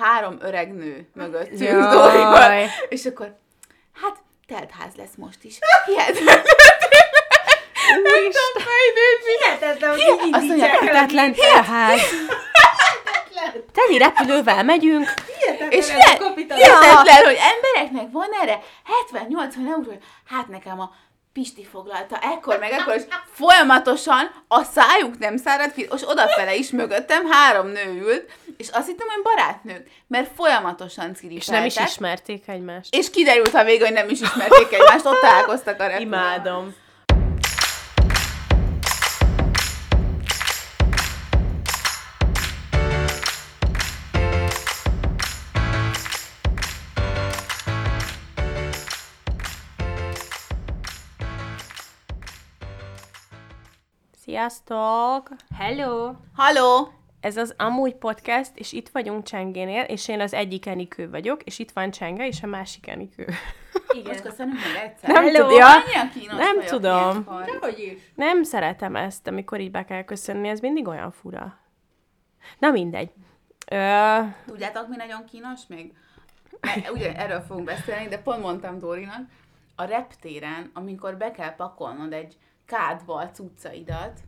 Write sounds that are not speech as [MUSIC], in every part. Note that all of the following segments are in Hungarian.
három öreg nő mögöttünk Jaj. Dorival. És akkor, hát, teltház lesz most is. Hihetetlen. Úristen. Hihetetlen, hogy így Azt mondja, Hihetetlen telház. Teli repülővel megyünk. És a le, kapitalizmus. hihetetlen, hogy embereknek van erre 70-80 euró, hát nekem a Pisti foglalta ekkor meg ekkor, és [LAUGHS] folyamatosan a szájuk nem száradt ki, és odafele is mögöttem három nő ült, és azt hittem, hogy barátnők, mert folyamatosan ciripeltek. És nem is ismerték egymást. És kiderült a vége, hogy nem is ismerték egymást, ott találkoztak a repülőn. Imádom. Sziasztok! Hello! Halló! Ez az Amúgy Podcast, és itt vagyunk Csengénél, és én az egyik Enikő vagyok, és itt van Csenge, és a másik Enikő. Most Igen. köszönöm meg egyszer. Nem Hello. tudja. Nem tudom. Dehogy is. Nem szeretem ezt, amikor így be kell köszönni, ez mindig olyan fura. Na mindegy. Ö, Tudjátok, mi nagyon kínos még? Mert Ugye erről fogunk beszélni, de pont mondtam Dórinak, a reptéren, amikor be kell pakolnod egy kádba a cuccaidat,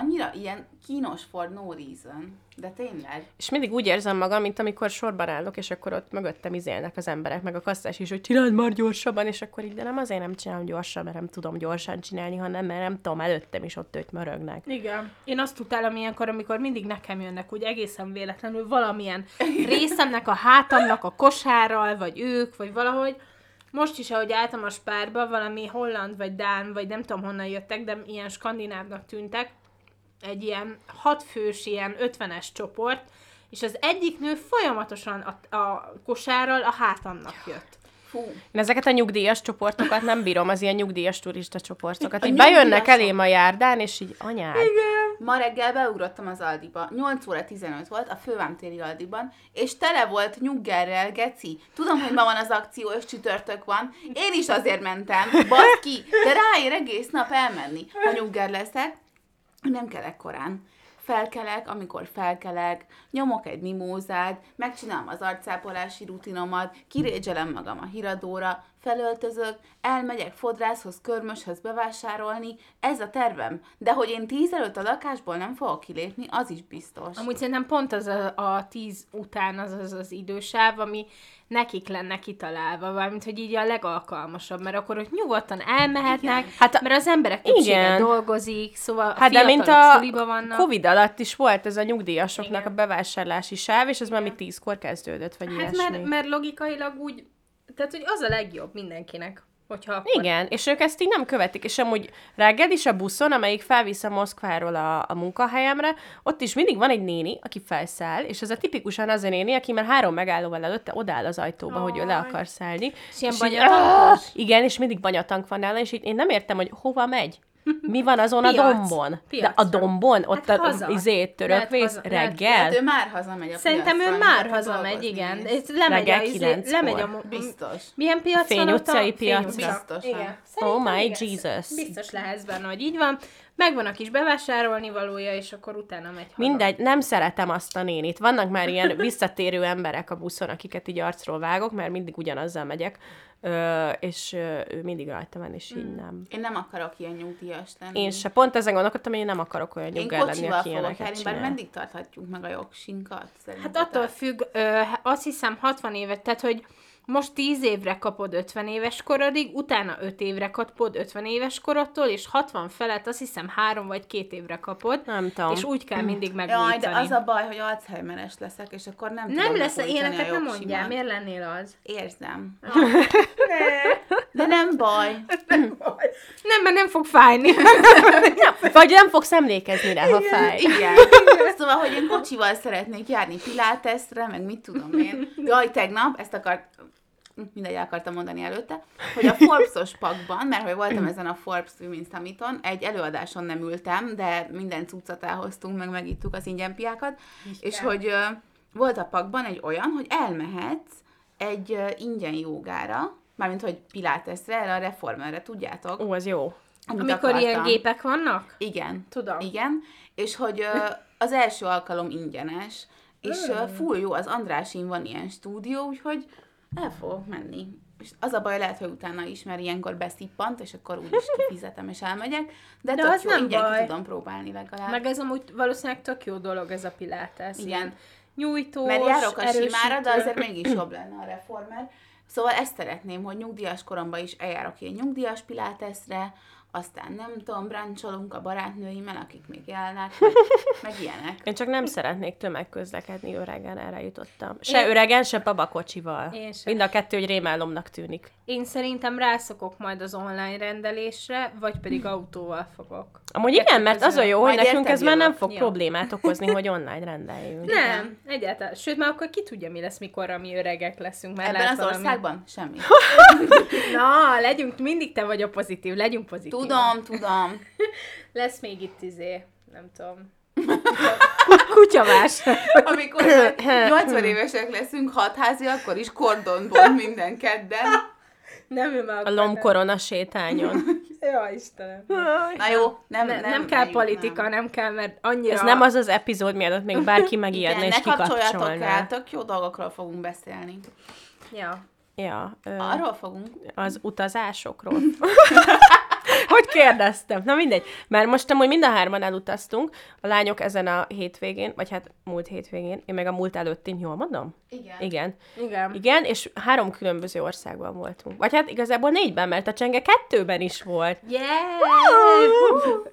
annyira ilyen kínos for no reason, de tényleg. és mindig úgy érzem magam, mint amikor sorban állok, és akkor ott mögöttem izélnek az emberek, meg a kasszás is, hogy csináld már gyorsabban, és akkor így, de nem azért nem csinálom gyorsan, mert nem tudom gyorsan csinálni, hanem mert nem tudom, előttem is ott őt mörögnek. Igen. Én azt utálom ilyenkor, amikor mindig nekem jönnek, úgy egészen véletlenül valamilyen részemnek, a hátamnak, a kosárral, vagy ők, vagy valahogy. Most is, ahogy álltam a spárba, valami holland, vagy dán, vagy nem tudom honnan jöttek, de ilyen skandinávnak tűntek. Egy ilyen hatfős, ilyen ötvenes csoport, és az egyik nő folyamatosan a, a kosárral a hátamnak jött. Fú, Én ezeket a nyugdíjas csoportokat nem bírom, az ilyen nyugdíjas turista csoportokat. A Így bejönnek elém a járdán, és így anyád. ma reggel beugrottam az Aldiba. 8 óra 15 volt a fővámtéri Aldiban, és tele volt nyuggerrel, geci. Tudom, hogy ma van az akció, és csütörtök van. Én is azért mentem, baszki, de ráér egész nap elmenni. Ha nyugger leszek, nem kelek korán. Felkelek, amikor felkelek, nyomok egy mimózát, megcsinálom az arcápolási rutinomat, kirédzselem magam a híradóra, felöltözök, elmegyek fodrászhoz, körmöshöz bevásárolni, ez a tervem. De hogy én tíz előtt a lakásból nem fogok kilépni, az is biztos. Amúgy szerintem pont az a, a tíz után az az, az idősáv, ami nekik lenne kitalálva, valamint, hogy így a legalkalmasabb, mert akkor ott nyugodtan elmehetnek, Igen. hát, mert az emberek többsége dolgozik, szóval a Hát de mint a vannak. Covid alatt is volt ez a nyugdíjasoknak Igen. a bevásárlási sáv, és ez már mi tízkor kezdődött, vagy Hát ilyesmi. mert, mert logikailag úgy, tehát hogy az a legjobb mindenkinek, hogyha akkor... Igen, és ők ezt így nem követik, és amúgy reggel is a buszon, amelyik felvisz a Moszkváról a, a munkahelyemre, ott is mindig van egy néni, aki felszáll, és ez a tipikusan az a néni, aki már három megállóval előtte odáll az ajtóba, hogy ő le Aj. akar szállni. És ilyen így, banyatankos? "Ah!" [LAUGHS] Igen, és mindig banyatank van nála, és így én nem értem, hogy hova megy. Mi van azon a Piac. dombon? De a Piacra. dombon? Ott Hát a, haza. izét Lehet törökvész haza- lehet- reggel? Hát ő már hazamegy a Szerintem ő piacra, már hazamegy, igen. Ez lemegy, Reggel a, izé, lemegy a... Biztos. Milyen piac Fény utcai a- piacra. Biztosan. Igen. Oh my. Jesus. Biztos lehetsz benne, hogy így van. Megvan a kis bevásárolni valója, és akkor utána megy haza. Mindegy, nem szeretem azt a nénit. Vannak már ilyen [LAUGHS] visszatérő emberek a buszon, akiket így arcról vágok, mert mindig ugyanazzal megyek, ö, és ö, ő mindig rajta van, és így nem. Én nem akarok ilyen nyugdíjas lenni. Én se. Pont ezen gondolkodtam, hogy én nem akarok olyan nyugger lenni, aki ilyeneket járni, bár meddig tarthatjuk meg a jogsinkat? Hát szerintetek? attól függ, ö, azt hiszem 60 évet, tehát hogy most 10 évre kapod 50 éves korodig, utána 5 évre kapod 50 éves korodtól, és 60 felett azt hiszem 3 vagy 2 évre kapod. Nem tudom. És úgy kell mindig Jaj, megújítani. de az a baj, hogy Alzheimeres leszek, és akkor nem Nem lesz, ilyeneket nem mondjál, miért lennél az? Érzem. De nem baj. Nem, mert nem fog fájni. [LAUGHS] Vagy nem fogsz emlékezni rá, ha fáj. Igen. Szóval, hogy én kocsival szeretnék járni piláteszre, meg mit tudom én. Jaj, tegnap, ezt akart, mindegy, el akartam mondani előtte, hogy a Forbes-os pakban, mert hogy voltam ezen a Forbes Women's Summiton, egy előadáson nem ültem, de minden cuccot elhoztunk, meg megittuk az ingyenpiákat, és hogy volt a pakban egy olyan, hogy elmehetsz egy ingyen jogára, mármint, hogy piláteszre, erre a reformerre, tudjátok? Ó, az jó. Amikor ilyen akartam. gépek vannak? Igen. Tudom. Igen, és hogy az első alkalom ingyenes, és uh, full jó, az Andrásin van ilyen stúdió, úgyhogy el fogok menni. És az a baj, lehet, hogy utána is, mert ilyenkor beszippant, és akkor úgyis kifizetem, és elmegyek. De, De tök az jó, nem baj. tudom próbálni legalább. Meg ez amúgy valószínűleg tök jó dolog ez a pilates. Igen. Nyújtós, Mert járok a erősítő. simára, de azért mégis jobb lenne a reformer. Szóval ezt szeretném, hogy nyugdíjas koromban is eljárok ilyen nyugdíjas piláteszre, aztán nem tudom, brancsolunk a barátnőimmel, akik még élnek, meg, [LAUGHS] meg ilyenek. Én csak nem szeretnék tömegközlekedni öregen, erre jutottam. Se öregen, se babakocsival. Én sem. Mind a kettő, hogy rémálomnak tűnik. Én szerintem rászokok majd az online rendelésre, vagy pedig autóval fogok. Amúgy igen, mert az a jó, hogy nekünk ez már nem fog Jó. problémát okozni, hogy [LAUGHS] online rendeljünk. Nem, egyáltalán. Sőt, már akkor ki tudja, mi lesz, mikor mi öregek leszünk. Mert Ebben az valami- országban semmi. [LAUGHS] Na, legyünk, mindig te vagy a pozitív, legyünk pozitív. Tudom, tudom. [LAUGHS] Lesz még itt izé, nem tudom. Kutyavás. [LAUGHS] Amikor [LAUGHS] majd 80 évesek leszünk, hatházi, akkor is kordon bont minden kedden. Nem ő meg A lomkorona sétányon. Ja, Istenem. Na jó, nem, Ne, nem, nem, kell politika, nem. nem kell, mert annyira... Ez nem az az epizód, mielőtt még bárki megijedne Igen, és ne kapcsoljatok kikapcsolná. el, tök jó dolgokról fogunk beszélni. Ja. Ja, ö, Arról fogunk. az utazásokról. Hogy kérdeztem? Na mindegy. Mert most amúgy mind a hárman elutaztunk, a lányok ezen a hétvégén, vagy hát múlt hétvégén, én meg a múlt előttin, jól mondom? Igen. Igen. Igen. Igen, és három különböző országban voltunk. Vagy hát igazából négyben, mert a csenge kettőben is volt. Yeah!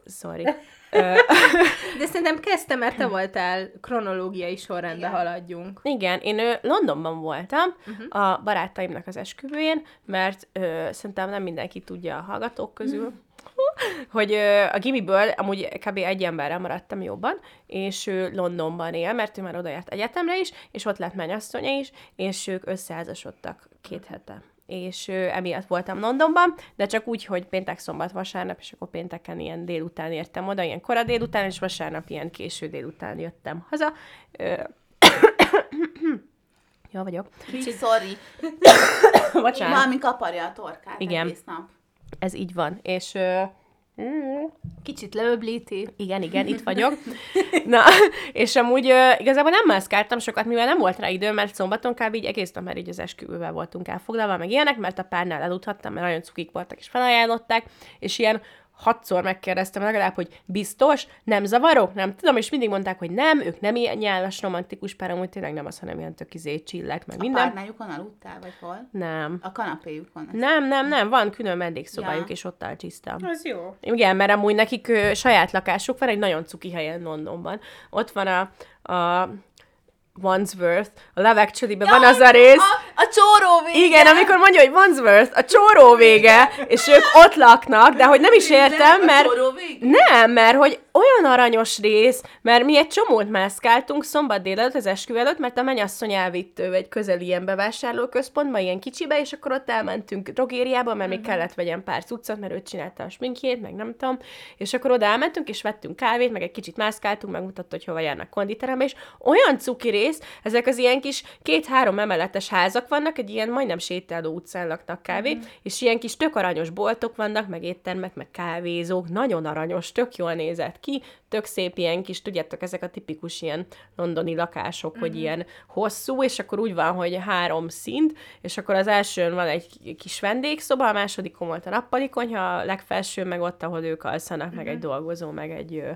Sorry. [LAUGHS] [LAUGHS] De szerintem kezdtem, mert te voltál kronológiai sorrendben Igen. haladjunk. Igen, én ö, Londonban voltam uh-huh. a barátaimnak az esküvőjén, mert ö, szerintem nem mindenki tudja a hallgatók közül, hogy a gimiből amúgy kb. egy emberrel maradtam jobban, és ő Londonban él, mert ő már oda járt egyetemre is, és ott lett mennyasszonya is, és ők összeházasodtak két hete. És ö, emiatt voltam Londonban, de csak úgy, hogy péntek, szombat, vasárnap, és akkor pénteken ilyen délután értem oda, ilyen kora délután, és vasárnap ilyen késő délután jöttem haza. Ö, [COUGHS] Jó vagyok. Kicsit sorry. [COUGHS] Bocsánat. Valami kaparja a torkát Igen. egész nap. Ez így van. És ö, Kicsit leöblíti. igen, igen, itt vagyok. [LAUGHS] Na, és amúgy ö, igazából nem mászkáltam sokat, mivel nem volt rá idő, mert szombaton kb. így egész nap már így az esküvővel voltunk elfoglalva, meg ilyenek, mert a párnál eluthattam, mert nagyon cukik voltak, és felajánlották, és ilyen hatszor megkérdeztem legalább, hogy biztos, nem zavarok, nem tudom, és mindig mondták, hogy nem, ők nem ilyen nyálas, romantikus pár, amúgy tényleg nem az, hanem ilyen tök izé, csillek, meg A minden. párnájukon aludtál, vagy hol? Nem. A kanapéjukon. Nem, nem, nem, van külön vendégszobájuk, Ja. és ott álcsisztam. Az jó. Igen, mert amúgy nekik ö, saját lakásuk van egy nagyon cuki helyen Londonban. Ott van a, a Wandsworth, a Love Actually-ben van az a rész, A, a csóró vége! igen, amikor mondja, hogy Wandsworth, a csóró vége, és ők ott laknak, de hogy nem is értem, mert nem, mert hogy olyan aranyos rész, mert mi egy csomót mászkáltunk szombat délelőtt az esküvő előtt, mert a mennyasszony elvitt ő egy közeli ilyen bevásárlóközpontba, ilyen kicsibe, és akkor ott elmentünk drogériába, mert még kellett vegyen pár cuccot, mert ő csinálta a sminkjét, meg nem tudom, és akkor oda elmentünk, és vettünk kávét, meg egy kicsit mászkáltunk, megmutatta, hogy hova járnak konditerembe, és olyan cuki rész, ezek az ilyen kis két-három emeletes házak vannak, egy ilyen majdnem sétáló utcán laknak kávé, és ilyen kis tök aranyos boltok vannak, meg éttermek, meg kávézók, nagyon aranyos, tök jól nézett ki, tök szép ilyen kis, tudjátok, ezek a tipikus ilyen londoni lakások, hogy ilyen hosszú, és akkor úgy van, hogy három szint, és akkor az elsőn van egy kis vendégszoba, a másodikon volt a nappali konyha, a legfelső meg ott, ahol ők alszanak, meg egy dolgozó, meg egy ö,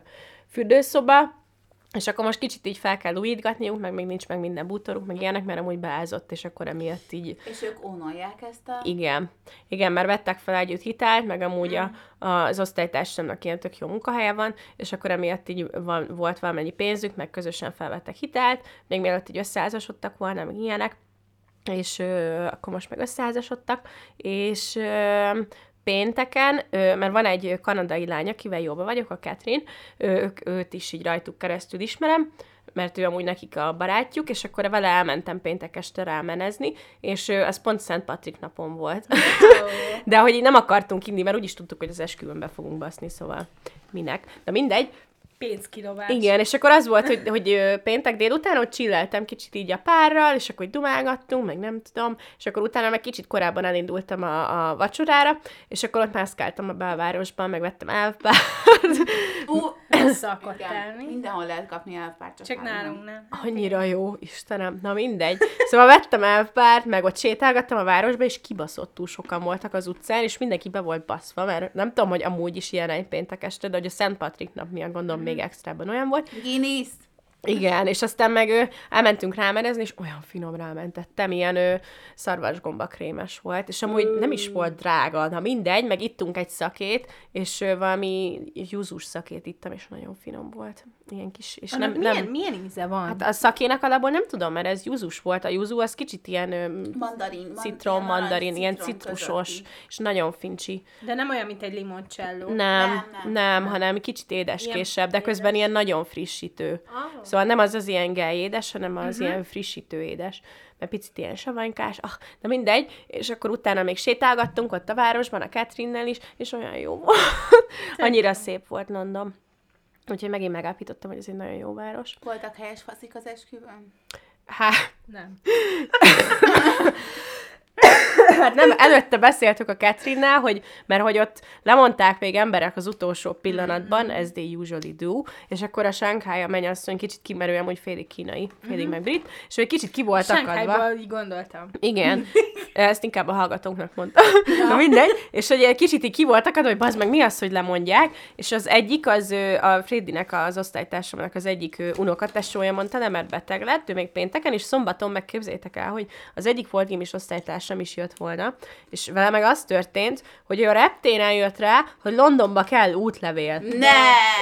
fürdőszoba, és akkor most kicsit így fel kell újítgatniuk, meg még nincs meg minden bútoruk, meg ilyenek, mert amúgy beázott, és akkor emiatt így És ők ónolják ezt a... igen. Igen, mert vettek fel együtt hitelt, meg amúgy a, az osztálytársamnak ilyen tök jó munkahelye van, és akkor emiatt így van, volt valamennyi pénzük, meg közösen felvettek hitelt, még mielőtt így összeházasodtak volna, meg ilyenek, és ö, akkor most meg összeházasodtak, és ö, pénteken, mert van egy kanadai lány, akivel jóba vagyok, a Catherine, ő, ők, őt is így rajtuk keresztül ismerem, mert ő amúgy nekik a barátjuk, és akkor vele elmentem péntek este rámenezni, és az pont Szent Patrik napon volt. [LAUGHS] De hogy nem akartunk inni, mert úgyis tudtuk, hogy az esküvőn be fogunk baszni, szóval minek. De mindegy, Pénzkilobás. igen, és akkor az volt, hogy, hogy péntek délután ott chilleltem kicsit így a párral, és akkor dumálgattunk, meg nem tudom, és akkor utána meg kicsit korábban elindultam a, a vacsorára, és akkor ott mászkáltam a belvárosban, meg vettem elfbárt. Ú, Visszaalkottál, Igen, mi? mindenhol lehet kapni elfpárt, csak, Csak nálunk nem. Annyira jó, Istenem. Na mindegy. Szóval vettem elfpárt, meg ott sétálgattam a városba, és kibaszottul sokan voltak az utcán, és mindenki be volt baszva, mert nem tudom, hogy amúgy is ilyen egy péntek este, de hogy a Szent Patrik nap miatt gondolom még extrában olyan volt. Guinness. Igen, és aztán meg ő, elmentünk rámenezni, és olyan finom rámentettem, ilyen ő, szarvasgomba krémes volt, és amúgy nem is volt drága, na mindegy, meg ittunk egy szakét, és valami júzus szakét ittam, és nagyon finom volt. Ilyen kis, és nem, Nem, milyen, nem, milyen íze van? Hát a szakének alapból nem tudom, mert ez júzus volt. A júzú az kicsit ilyen Mandarin. man- citrom, ilyen narancs mandarin, ilyen citrusos, közötti. és nagyon fincsi. De nem olyan, mint egy limoncello. Nem, nem, Nem, nem, nem, hanem kicsit édeskésebb, de közben édes. ilyen nagyon frissítő. Ah. Szóval nem az az ilyen gej édes, hanem az Mhm. ilyen frissítő édes. Mert picit ilyen savanykás, ah, de mindegy. És akkor utána még sétálgattunk ott a városban, a Catherinnel is, és olyan jó volt. Annyira szép volt London. Úgyhogy megint megállapítottam, hogy ez egy nagyon jó város. Voltak helyes faszik az esküvőn? Hát, Nem. [LAUGHS] Hát nem, előtte beszéltük a Catherinnel, hogy, mert hogy ott lemondták még emberek az utolsó pillanatban, as they usually do, és akkor a Shanghai a mennyasszony kicsit kimerően, hogy félig kínai, félig meg brit, és hogy kicsit ki volt akadva. Így gondoltam. Igen, [LAUGHS] ezt inkább a hallgatóknak mondtam. Na mindegy, és hogy egy kicsit így ki voltak adva, hogy bazd meg, mi az, hogy lemondják, és az egyik, az a Frédinek, az osztálytársamnak az egyik ö, unokatesója mondta, nem, mert beteg lett, ő még pénteken, és szombaton meg képzeljétek el, hogy az egyik volt is osztálytársam is jött volna, és vele meg az történt, hogy ő a reptéren jött rá, hogy Londonba kell útlevél. Ne!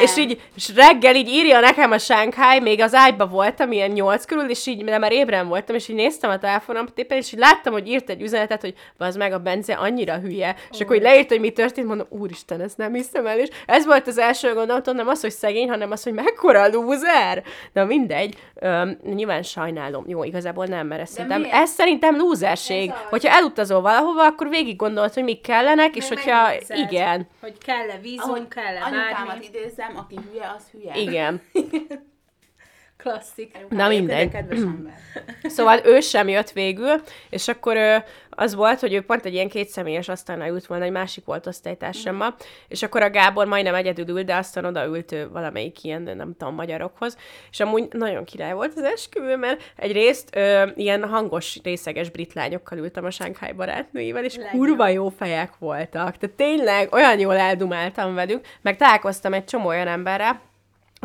És így és reggel így írja nekem a Shanghai, még az ágyba voltam, ilyen nyolc körül, és így, de már ébren voltam, és így néztem a telefonom éppen, és így láttam, hogy írt egy üzenetet, hogy az meg a Bence annyira hülye. És akkor így leírta, hogy mi történt, mondom, úristen, ezt nem hiszem el, és ez volt az első gondolatom, nem az, hogy szegény, hanem az, hogy mekkora lúzer. De mindegy, Öm, nyilván sajnálom. Jó, igazából nem, mert ez szerintem, miért? ez szerintem lúzerség. Ez. Hogyha elutazol valahova, akkor végig gondolod, hogy mik kellenek, és Meg hogyha, megnézed, igen, Hogy kell-e vízum, Ahogy kell-e anyukámat bármi. idézem, aki hülye, az hülye. igen. [LAUGHS] Klasszik. Na, mindegy. egy Kedves ember. [CLEARS THROAT] Szóval ő sem jött végül, és akkor ö, az volt, hogy ő pont egy ilyen kétszemélyes asztalnál ült volna, egy másik volt osztálytársammal, és akkor a Gábor majdnem egyedül ült, de aztán odaült ő valamelyik ilyen, nem tudom, magyarokhoz, és amúgy nagyon király volt az esküvő, mert egyrészt ö, ilyen hangos, részeges brit lányokkal ültem a Shanghai barátnőivel, és Legjobb. kurva jó fejek voltak. Tehát tényleg olyan jól eldumáltam velük, meg találkoztam egy csomó olyan emberrel,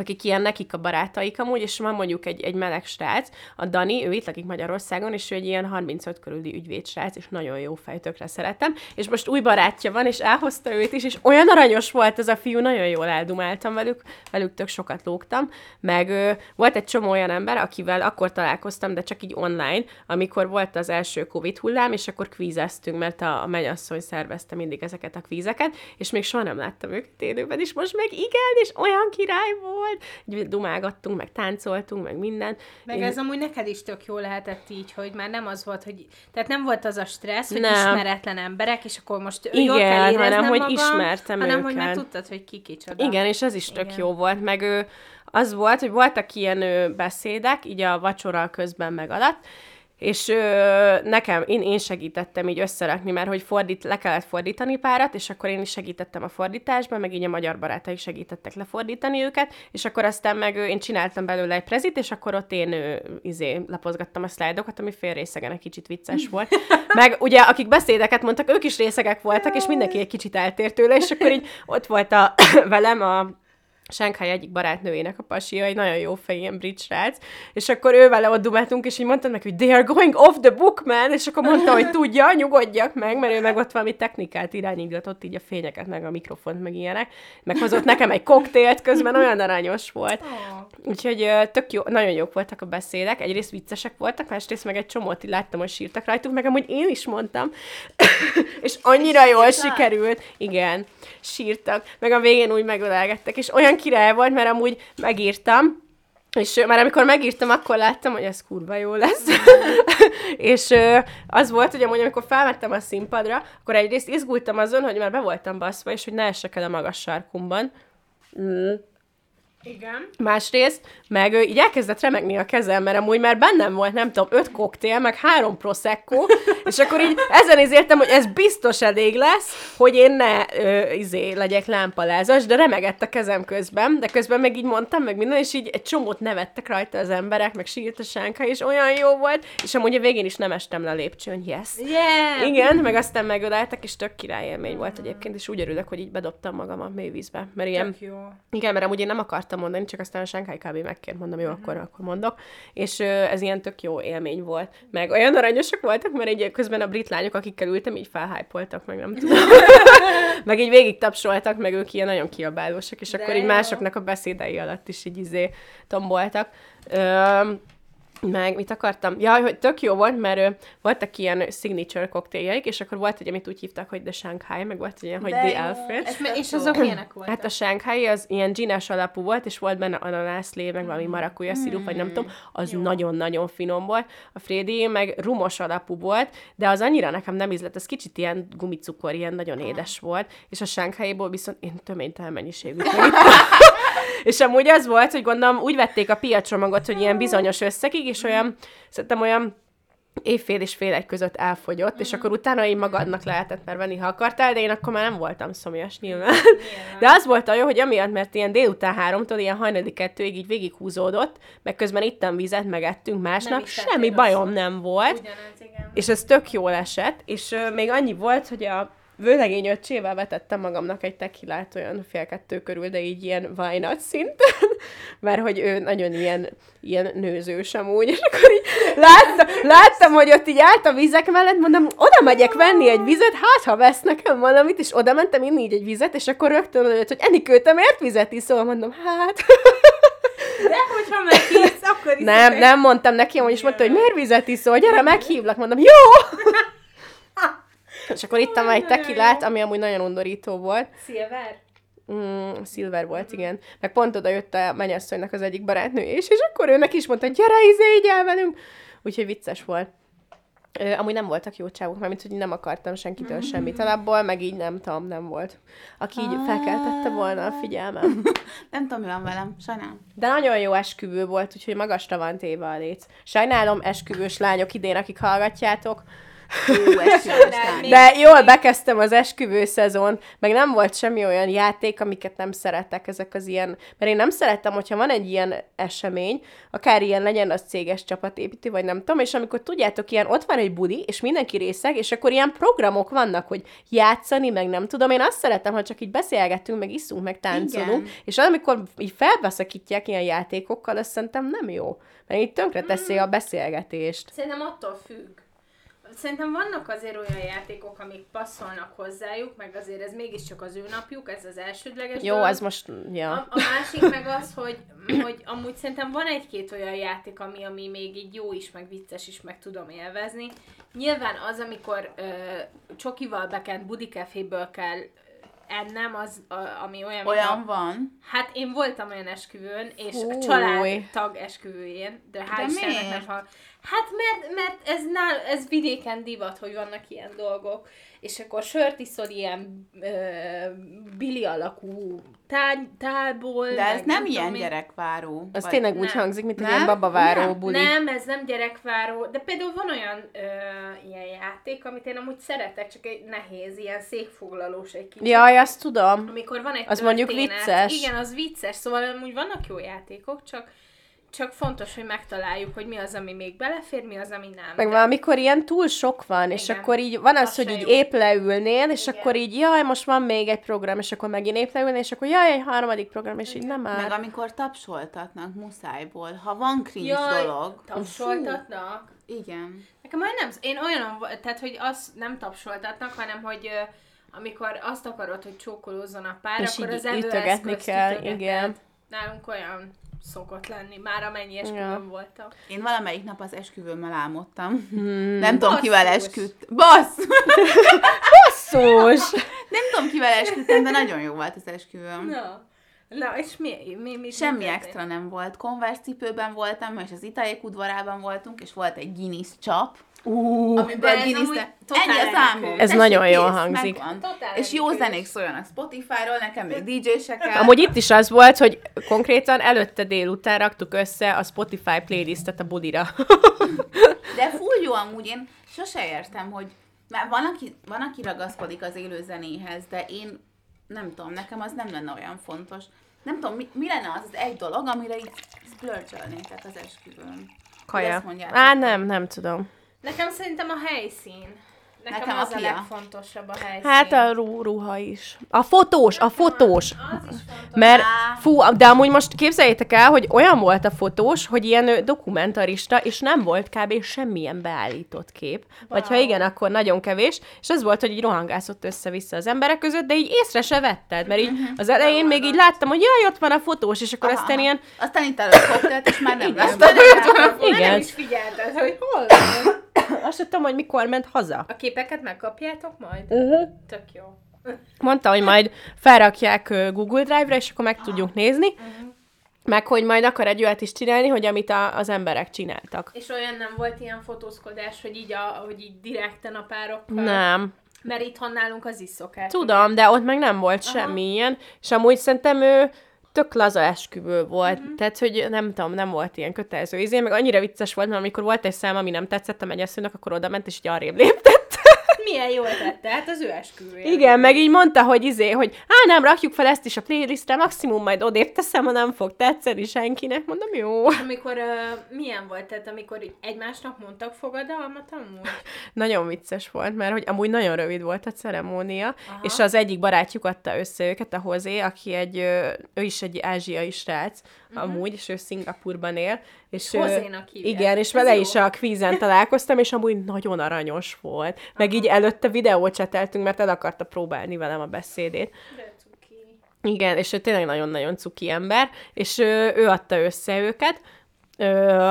akik ilyen nekik a barátaik amúgy, és van mondjuk egy, egy meleg srác, a Dani, ő itt lakik Magyarországon, és ő egy ilyen 35 körüli ügyvédsrác, és nagyon jó fej, tökre szeretem, és most új barátja van, és elhozta őt is, és olyan aranyos volt ez a fiú, nagyon jól eldumáltam velük, velük tök sokat lógtam, meg ö, volt egy csomó olyan ember, akivel akkor találkoztam, de csak így online, amikor volt az első Covid hullám, és akkor kvízeztünk, mert a, a mennyasszony szervezte mindig ezeket a kvízeket, és még soha nem láttam őket élőben, és most meg igen, és olyan király volt, így dumálgattunk, meg táncoltunk, meg minden. Meg Én- ez amúgy neked is tök jó lehetett így, hogy már nem az volt, hogy... Tehát nem volt az a stressz, hogy Nem. ismeretlen emberek, és akkor most Igen, jól kell hanem, hogy magam, ismertem hanem hogy már őket. tudtad, hogy ki kicsoda. Igen, és ez is tök Igen. jó volt, meg ő, az volt, hogy voltak ilyen ö, beszédek, így a vacsora közben meg alatt, és ö, nekem, én, én segítettem így összerakni, mert hogy fordít, le kellett fordítani párat, és akkor én is segítettem a fordításban, meg így a magyar barátaik segítettek lefordítani őket, és akkor aztán meg ö, én csináltam belőle egy prezit, és akkor ott én ö, izé, lapozgattam a szlájdokat, ami fél részegen egy kicsit vicces volt. [LAUGHS] Meg ugye, akik beszédeket mondtak, ők is részegek voltak, és mindenki egy kicsit eltért tőle, és akkor így ott volt a, [COUGHS] velem a Shanghai egyik barátnőjének a pasia, egy nagyon jó fej, ilyen brit srác, és akkor ő vele ott dumáltunk, és így mondtam neki, hogy they are going off the book, man, és akkor mondta, hogy tudja, nyugodjak meg, mert ő meg ott valami technikát irányítgatott, így a fényeket, meg a mikrofont, meg ilyenek, meg hozott nekem egy koktélt közben, olyan aranyos volt. Úgyhogy ö, tök jó, nagyon jók voltak a beszédek, egyrészt viccesek voltak, másrészt meg egy csomót láttam, hogy sírtak rajtuk, meg amúgy én is mondtam, [COUGHS] és annyira És jól sikerült, igen, sírtak, meg a végén úgy megölelgettek, és olyan király volt, mert amúgy megírtam, és már amikor megírtam, akkor láttam, hogy ez kurva jó lesz. [LAUGHS] és az volt, hogy amúgy amikor felvettem a színpadra, akkor egyrészt izgultam azon, hogy már be voltam baszva, és hogy ne essek el a magas sarkumban. Mm. Igen. Másrészt, meg így elkezdett remegni a kezem, mert amúgy már bennem volt, nem tudom, öt koktél, meg három prosecco, [LAUGHS] és akkor így ezen értem, hogy ez biztos elég lesz, hogy én ne ö, izé legyek lámpalázas, de remegett a kezem közben, de közben meg így mondtam, meg minden, és így egy csomót nevettek rajta az emberek, meg sírt a sánka, és olyan jó volt, és amúgy a végén is nem estem le a lépcsőn, yes. Yeah! Igen, meg aztán megöleltek, és tök király élmény volt egyébként, és úgy örülök, hogy így bedobtam magam a mélyvízbe, mert ilyen, Tök jó. igen, mert amúgy én nem akartam mondani, csak aztán a Shanghai kb. megkért, mondom, jó, akkor, akkor mondok. És ez ilyen tök jó élmény volt. Meg olyan aranyosak voltak, mert egy közben a brit lányok, akikkel ültem, így felhájpoltak, meg nem tudom. [LAUGHS] meg így végig tapsoltak, meg ők ilyen nagyon kiabálósak, és De akkor így jó. másoknak a beszédei alatt is így izé tomboltak. Ö, meg mit akartam? Ja, hogy tök jó volt, mert ö, voltak ilyen signature koktéljaik, és akkor volt egy, amit úgy hívtak, hogy The Shanghai, meg volt egy ilyen, hogy De The. Alfred. És, és azok milyenek voltak? Hát a Shanghai az ilyen ginás alapú volt, és volt benne ananászlé, meg valami marakuja szirup, vagy nem tudom, az nagyon-nagyon finom volt. A Freddy meg rumos alapú volt, de az annyira nekem nem ízlett, ez kicsit ilyen gumicukor, ilyen nagyon édes volt, és a Shanghai-ból viszont én töménytelen mennyiségű [LAUGHS] És amúgy az volt, hogy gondolom úgy vették a piacsomagot, hogy ilyen bizonyos összegig, és olyan, szerintem olyan évfél és fél egy között elfogyott, és akkor utána így magadnak lehetett már venni, ha akartál, de én akkor már nem voltam szomjas nyilván. De az volt a jó, hogy amiatt, mert ilyen délután háromtól, ilyen hajnali kettőig így végighúzódott, meg közben ittam vizet, meg ettünk másnap, is semmi bajom rosszul. nem volt, Ugyanez, igen. és ez tök jól esett, és ö, még annyi volt, hogy a vőlegény öccsével vetettem magamnak egy tekilát olyan fél kettő körül, de így ilyen vajnat szinten, [LAUGHS] mert hogy ő nagyon ilyen, ilyen nőzős amúgy, és akkor így láttam, láttam, hogy ott így állt a vizek mellett, mondom, oda megyek venni egy vizet, hát ha vesz nekem valamit, és oda mentem inni így egy vizet, és akkor rögtön jött, hogy Enikő, te miért vizet iszol? Mondom, hát... De hogyha megírsz, akkor is Nem, nem mondtam neki, hogy is mondta, hogy miért vizet iszol, gyere, meghívlak, mondom, jó! [LAUGHS] És akkor ittam egy tekilát, ami amúgy nagyon undorító volt. Szilver? Mm, Silver volt, igen. Meg pont oda jött a mennyasszonynak az egyik barátnő is, és akkor őnek is mondta, gyere, izé, így el velünk. Úgyhogy vicces volt. Ö, amúgy nem voltak jó csávok, mert hogy nem akartam senkitől semmit alapból, meg így nem tudom, nem volt. Aki így felkeltette volna a figyelmem. [LAUGHS] Nem tudom, mi van velem, sajnálom. De nagyon jó esküvő volt, úgyhogy magasra van téve a léc. Sajnálom, esküvős lányok idén, akik hallgatjátok. Jó. De jól bekezdtem az esküvő szezon, meg nem volt semmi olyan játék, amiket nem szeretek, ezek az ilyen, mert én nem szerettem, hogyha van egy ilyen esemény, akár ilyen legyen az céges csapatépítő, vagy nem tudom, és amikor tudjátok, ilyen ott van egy budi, és mindenki részeg, és akkor ilyen programok vannak, hogy játszani, meg nem tudom, én azt szeretem, ha csak így beszélgetünk, meg iszunk, meg táncolunk, Igen. és az, amikor így felbeszakítják ilyen játékokkal, azt szerintem nem jó, mert így tönkre teszi a beszélgetést. Szerintem attól függ. Szerintem vannak azért olyan játékok, amik passzolnak hozzájuk, meg azért ez mégiscsak az ő napjuk, ez az elsődleges Jó, dolog. az most, ja. A, a másik meg az, hogy, hogy amúgy szerintem van egy-két olyan játék, ami, ami még így jó is, meg vicces is, meg tudom élvezni. Nyilván az, amikor ö, csokival bekent budikeféből kell ennem, az, a, ami olyan, mint a- Olyan van. Hát én voltam olyan esküvőn, és Fúj. a családtag esküvőjén, de hál' De Istennek miért? nem ha... Hát mert, mert ez, nál, ez vidéken divat, hogy vannak ilyen dolgok, és akkor sört iszol ilyen ö, bili alakú tál, tálból. De ez meg nem ilyen tudom én. gyerekváró. Az vagy- tényleg úgy nem. hangzik, mint egy Nem? ilyen babaváró Nem. buli. Nem, ez nem gyerekváró, de például van olyan ö, ilyen játék, amit én amúgy szeretek, csak egy nehéz, ilyen székfoglalós egy kicsit. Jaj, azt tudom. Amikor van egy Az mondjuk történet. vicces. Igen, az vicces, szóval amúgy vannak jó játékok, csak csak fontos, hogy megtaláljuk, hogy mi az, ami még belefér, mi az, ami nem. Meg De- valamikor ilyen túl sok van, és Igen. akkor így van az, Az hogy így jó. épp leülnél, és Igen. akkor így, jaj, most van még egy program, és akkor megint épp leülnél, és akkor jaj, egy harmadik program, és így nem Meg áll. amikor tapsoltatnak muszájból, ha van cringe Jaj, dolog. tapsoltatnak. Igen. Nekem olyan nem, én olyan, tehát, hogy azt nem tapsoltatnak, hanem, hogy amikor azt akarod, hogy csókolózzon a pár, És akkor így az evőeszközt ütögetni kell, ütögeted. igen. Nálunk olyan szokott lenni, már amennyi Ja. esküvőn voltam. Én valamelyik nap az esküvőmmel álmodtam. Hmm. Nem tudom, kivel Basszus. esküdt. Bassz! Basszus! [LAUGHS] Nem tudom, kivel esküdtem, de nagyon jó volt az esküvőm. Na, na és mi? mi, mi Semmi mi extra nem volt. Converse cipőben voltam, és az Itályék udvarában voltunk, és volt egy Guinness csap. Ú, ne... totál Ennyi a számom. elműködik. Ez Tessék, nagyon jól kész, hangzik. megvan. És jó zenék szóljanak Spotify-ról, nekem még DJ-se kell. Amúgy itt is az volt, hogy konkrétan előtte délután raktuk össze a Spotify playlistet a budira. [LAUGHS] De full jó amúgy, én sose értem, hogy mert van aki, van, aki ragaszkodik az élő zenéhez, de én nem tudom, nekem az nem lenne olyan fontos. Nem tudom, mi, mi lenne az az egy dolog, amire így splurge-ölnétek az esküvőn. Kaja. Á, nem, nem tudom. Nekem szerintem a helyszín. Nekem, Nekem az a a, legfontosabb a helyszín. Hát a ru- ruha is. A fotós, a fotós. Az is fontos. Mert, fú, de amúgy most képzeljétek el, hogy olyan volt a fotós, hogy ilyen dokumentarista, és nem volt kb. semmilyen beállított kép. Vagy ha Wow. igen, akkor nagyon kevés. És az volt, hogy így rohangászott össze-vissza az emberek között, de így észre se vetted, mert így az elején még így láttam, hogy jaj, ott van a fotós, és akkor Aha, aztán ilyen, Aztán itt előtt és már nem Igen. a [LAUGHS] Már nem igen. is figyelted, hogy hol van. azt sem tudom, hogy mikor ment haza. A képeket megkapjátok majd? Uh-huh. Tök jó. Mondta, hogy majd felrakják Google Drive-ra, és akkor meg tudjuk nézni. Meg, hogy majd akar egy olyat is csinálni, hogy amit a, az emberek csináltak. És olyan nem volt ilyen fotózkodás, hogy így, a, hogy így direkten a párokkal? Nem. Mert itthon nálunk az is szokás. Tudom, de ott meg nem volt Aha. semmi ilyen, és amúgy szerintem ő tök laza esküvő volt, uh-huh. tehát, hogy nem tudom, nem volt ilyen kötelező izé, meg annyira vicces volt, mert amikor volt egy szám, ami nem tetszett a mennyasszonynak, akkor oda ment, és így arrébb léptett. Milyen jól tette, hát az ő esküvője. Igen, meg így mondta, hogy izé, hogy á, nem, rakjuk fel ezt is a playlistre, maximum majd odébb teszem, ha nem fog tetszeni senkinek. Mondom, jó. Amikor, uh, milyen volt, tehát amikor egymásnak mondtak fogadalmat amúgy? Nagyon vicces volt, mert hogy amúgy nagyon rövid volt a ceremónia, Aha. És az egyik barátjuk adta össze őket, a Hozé, aki egy, ő is egy ázsiai srác, uh-huh. amúgy, és ő Szingapurban él. És Hozénak hívják. Igen, és Ez vele jó. is a kvízen találkoztam, és amúgy nagyon aranyos volt. Meg így előtte videót cseteltünk, mert el akarta próbálni velem a beszédét. De cuki. Igen, és ő tényleg nagyon-nagyon cuki ember, és ő, ő adta össze őket.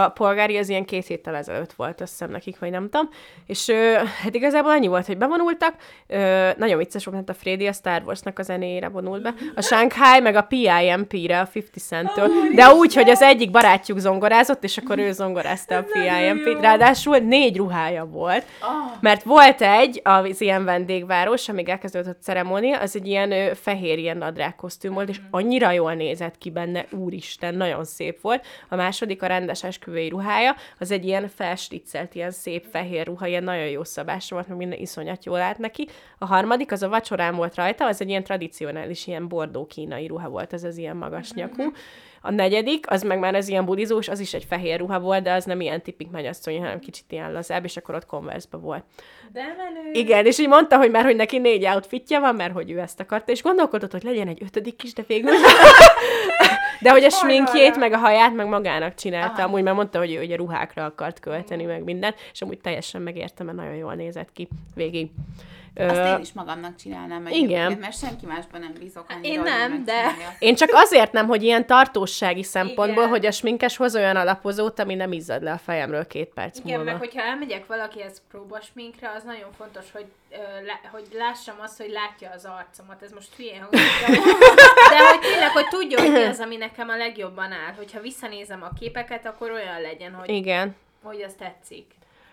A polgári az ilyen két héttel ezelőtt volt, azt hiszem nekik, vagy nem tudom. És ö, hát igazából annyi volt, hogy bevonultak. Ö, Nagyon vicces volt, mert a Freddy a Star Wars-nak a zenéjére vonult be. A Shanghai meg a PIMP-re, a 50 Cent-től. De úgy, hogy az egyik barátjuk zongorázott, és akkor ő zongorázta a PIMP-t. Ráadásul négy ruhája volt. Ah, Mert volt egy, az ilyen vendégváros, amíg elkezdődött a ceremónia, az egy ilyen ö, fehér ilyen nadrág kosztüm volt, és annyira jól nézett ki benne, úristen, nagyon szép volt. A második, a rendes esküvői ruhája, az egy ilyen felstriccelt, ilyen szép fehér ruha, ilyen nagyon jó szabás volt, meg minden iszonyat jól állt neki. A harmadik, az a vacsorán volt rajta, az egy ilyen tradicionális, ilyen bordó kínai ruha volt, ez az ilyen magas nyakú. A negyedik, az meg már ez ilyen budizós, az is egy fehér ruha volt, de az nem ilyen tipik mennyasszony, hanem kicsit ilyen lazább, és akkor ott converse volt. De menő. Igen, és így mondta, hogy már, hogy neki négy outfitja van, mert hogy ő ezt akarta, és gondolkodott, hogy legyen egy ötödik is, de végül [LAUGHS] De hogy a sminkjét, meg a haját, meg magának csinálta, Aha. amúgy már mondta, hogy ő ugye ruhákra akart költeni, meg minden, és amúgy teljesen megértem, mert nagyon jól nézett ki végig. Azt én is magamnak csinálnám igen. egyébként, mert senki másban nem bízok annyira, Én nem, de-. Én csak azért nem, hogy ilyen tartósági szempontból, Igen. hogy a sminkes hoz olyan alapozót, ami nem izzad le a fejemről két perc Igen, múlva. meg hogyha elmegyek valakihez próbasminkre, az nagyon fontos, hogy, ö, lá, hogy lássam azt, hogy látja az arcomat. Ez most hülyén hangzik, de, [LAUGHS] de hogy tényleg, hogy tudja, hogy mi az, ami nekem a legjobban áll. Hogyha visszanézem a képeket, akkor olyan legyen, hogy, Igen. hogy az tetszik.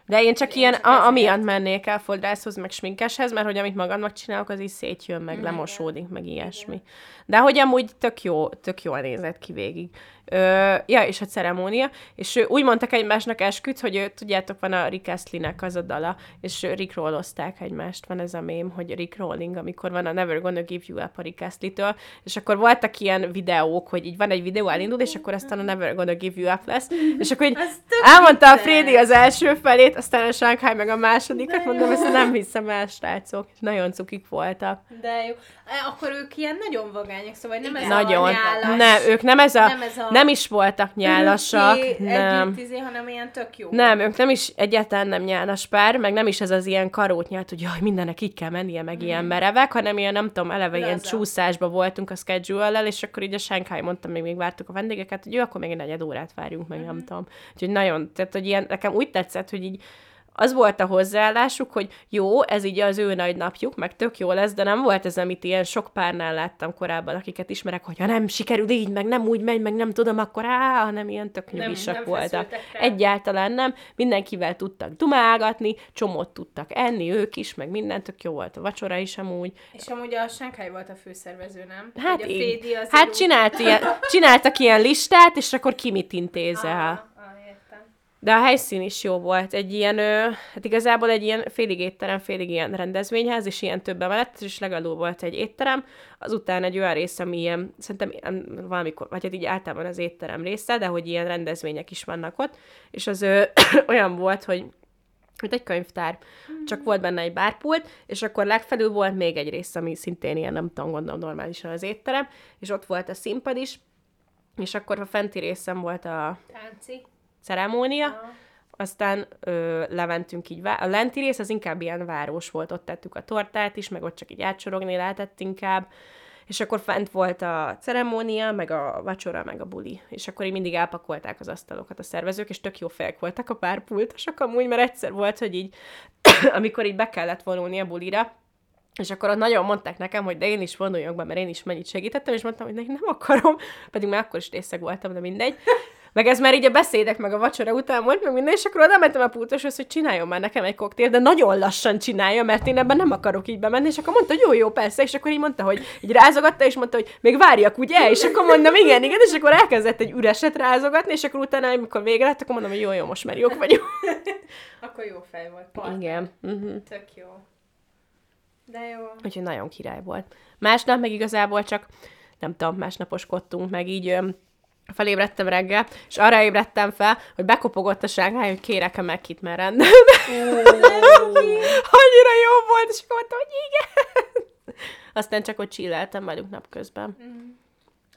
De én csak Én ilyen, csak a, amiatt mennék el fodrászhoz, meg sminkeshez, mert hogy amit magamnak csinálok, az így szétjön, meg Igen. lemosódik, meg ilyesmi. De hogy amúgy tök jó, tök jól nézett ki végig. Ö, ja, és a ceremónia, és ő, úgy mondtak egymásnak esküt, hogy ő, tudjátok, van a Rick Astley-nek az a dala, és Rick rollozták egymást, van ez a mém, hogy Rick Rolling, amikor van a Never Gonna Give You Up a Rick Astley-től, és akkor voltak ilyen videók, hogy így van egy videó elindul, és akkor aztán a Never Gonna Give You Up lesz, és akkor így [LAUGHS] elmondta a. Freddy az első felét, aztán a Shanghai meg a másodikat, mondom, ezt nem hiszem el, srácok. Nagyon cukik voltak. De jó. E, Akkor ők ilyen nagyon vagányok, szóval nem ez a Nagyon. nyálas, Nem, ők nem ez a, nem ez a nem is voltak nyálasak, nem. Együtt, izé, hanem ilyen tök jó. Nem, ők nem is egyáltalán nem nyálas pár, meg nem is ez az ilyen karót nyált, hogy jaj, mindennek így kell mennie, meg ilyen merevek, hanem ilyen, nem tudom, eleve ilyen Laza. csúszásba voltunk a schedule és akkor így a Shanghai mondta, még, még vártuk a vendégeket, hogy jó, akkor még egy negyed órát várjunk, meg nem tudom. Úgyhogy nagyon, tehát hogy ilyen, nekem úgy tetszett, hogy így az volt a hozzáállásuk, hogy jó, ez így az ő nagy napjuk, meg tök jó lesz, de nem volt ez, amit ilyen sok párnál láttam korábban, akiket ismerek, hogy ha nem sikerül így, meg nem úgy megy, meg nem tudom, akkor á, hanem ilyen tök nyugisak nem voltak. feszültek rá. Egyáltalán nem, mindenkivel tudtak dumálgatni, csomót tudtak enni, ők is, meg minden tök jó volt a vacsora is amúgy. És amúgy a Shanghai volt a főszervező, nem? Hát, Hogy a. Fédi az hát csinált ilyen, [LAUGHS] csináltak ilyen listát, és akkor ki mit intézel. Ah, ah, értem. De a helyszín is jó volt. Egy ilyen, ö, hát igazából egy ilyen félig étterem, félig ilyen rendezvényház, és ilyen több emelet, és legalább volt egy étterem. Azután egy olyan rész, ami ilyen, szerintem valamikor, vagy hát így általában az étterem része, de hogy ilyen rendezvények is vannak ott, és az ö, [CLEARS THROAT] olyan volt, hogy mint egy könyvtár, csak volt benne egy bárpult, és akkor legfelül volt még egy rész, ami szintén ilyen, nem tudom, gondolom normálisan az étterem, és ott volt a színpad is, és akkor a fenti részem volt a Tánci. Ceremónia, Ah. aztán ö, lementünk így, vá- a lenti rész az inkább ilyen város volt, ott tettük a tortát is, meg ott csak így átsorogni lehetett inkább, és akkor fent volt a ceremónia, meg a vacsora, meg a buli. És akkor így mindig elpakolták az asztalokat a szervezők, és tök jó fejek voltak a pár pultosok amúgy, mert egyszer volt, hogy így, [CLEARS THROAT] amikor így be kellett vonulni a bulira, és akkor ott nagyon mondták nekem, hogy de én is vonuljak be, mert én is mennyit segítettem, és mondtam, hogy nem akarom, pedig már akkor is részeg voltam, de mindegy. Meg ez már így a beszédek, meg a vacsora után volt, meg minden, és akkor oda mentem a pultoshoz, hogy csináljon már nekem egy koktél, de nagyon lassan csinálja, mert én ebben nem akarok így bemenni, és akkor mondta, hogy jó, jó, persze, és akkor így mondta, hogy így rázogatta, és mondta, hogy még várjak, ugye? És akkor mondom, igen, igen, és akkor elkezdett egy üreset rázogatni, és akkor utána, amikor vége lett, akkor mondom, hogy jó, jó, most már jók vagyunk. [LAUGHS] Akkor jó fej volt. Partner. Igen. Uh-huh. Tök jó. De jó. Úgyhogy nagyon király volt. Másnap meg igazából csak, nem tudom, másnaposkodtunk, meg így felébredtem reggel, és arra ébredtem fel, hogy bekopogott a sángály, hogy kérek-e meg kit már rendelni. Annyira jó volt, és mondtam, hogy igen. Aztán csak ott chilleltem velük napközben.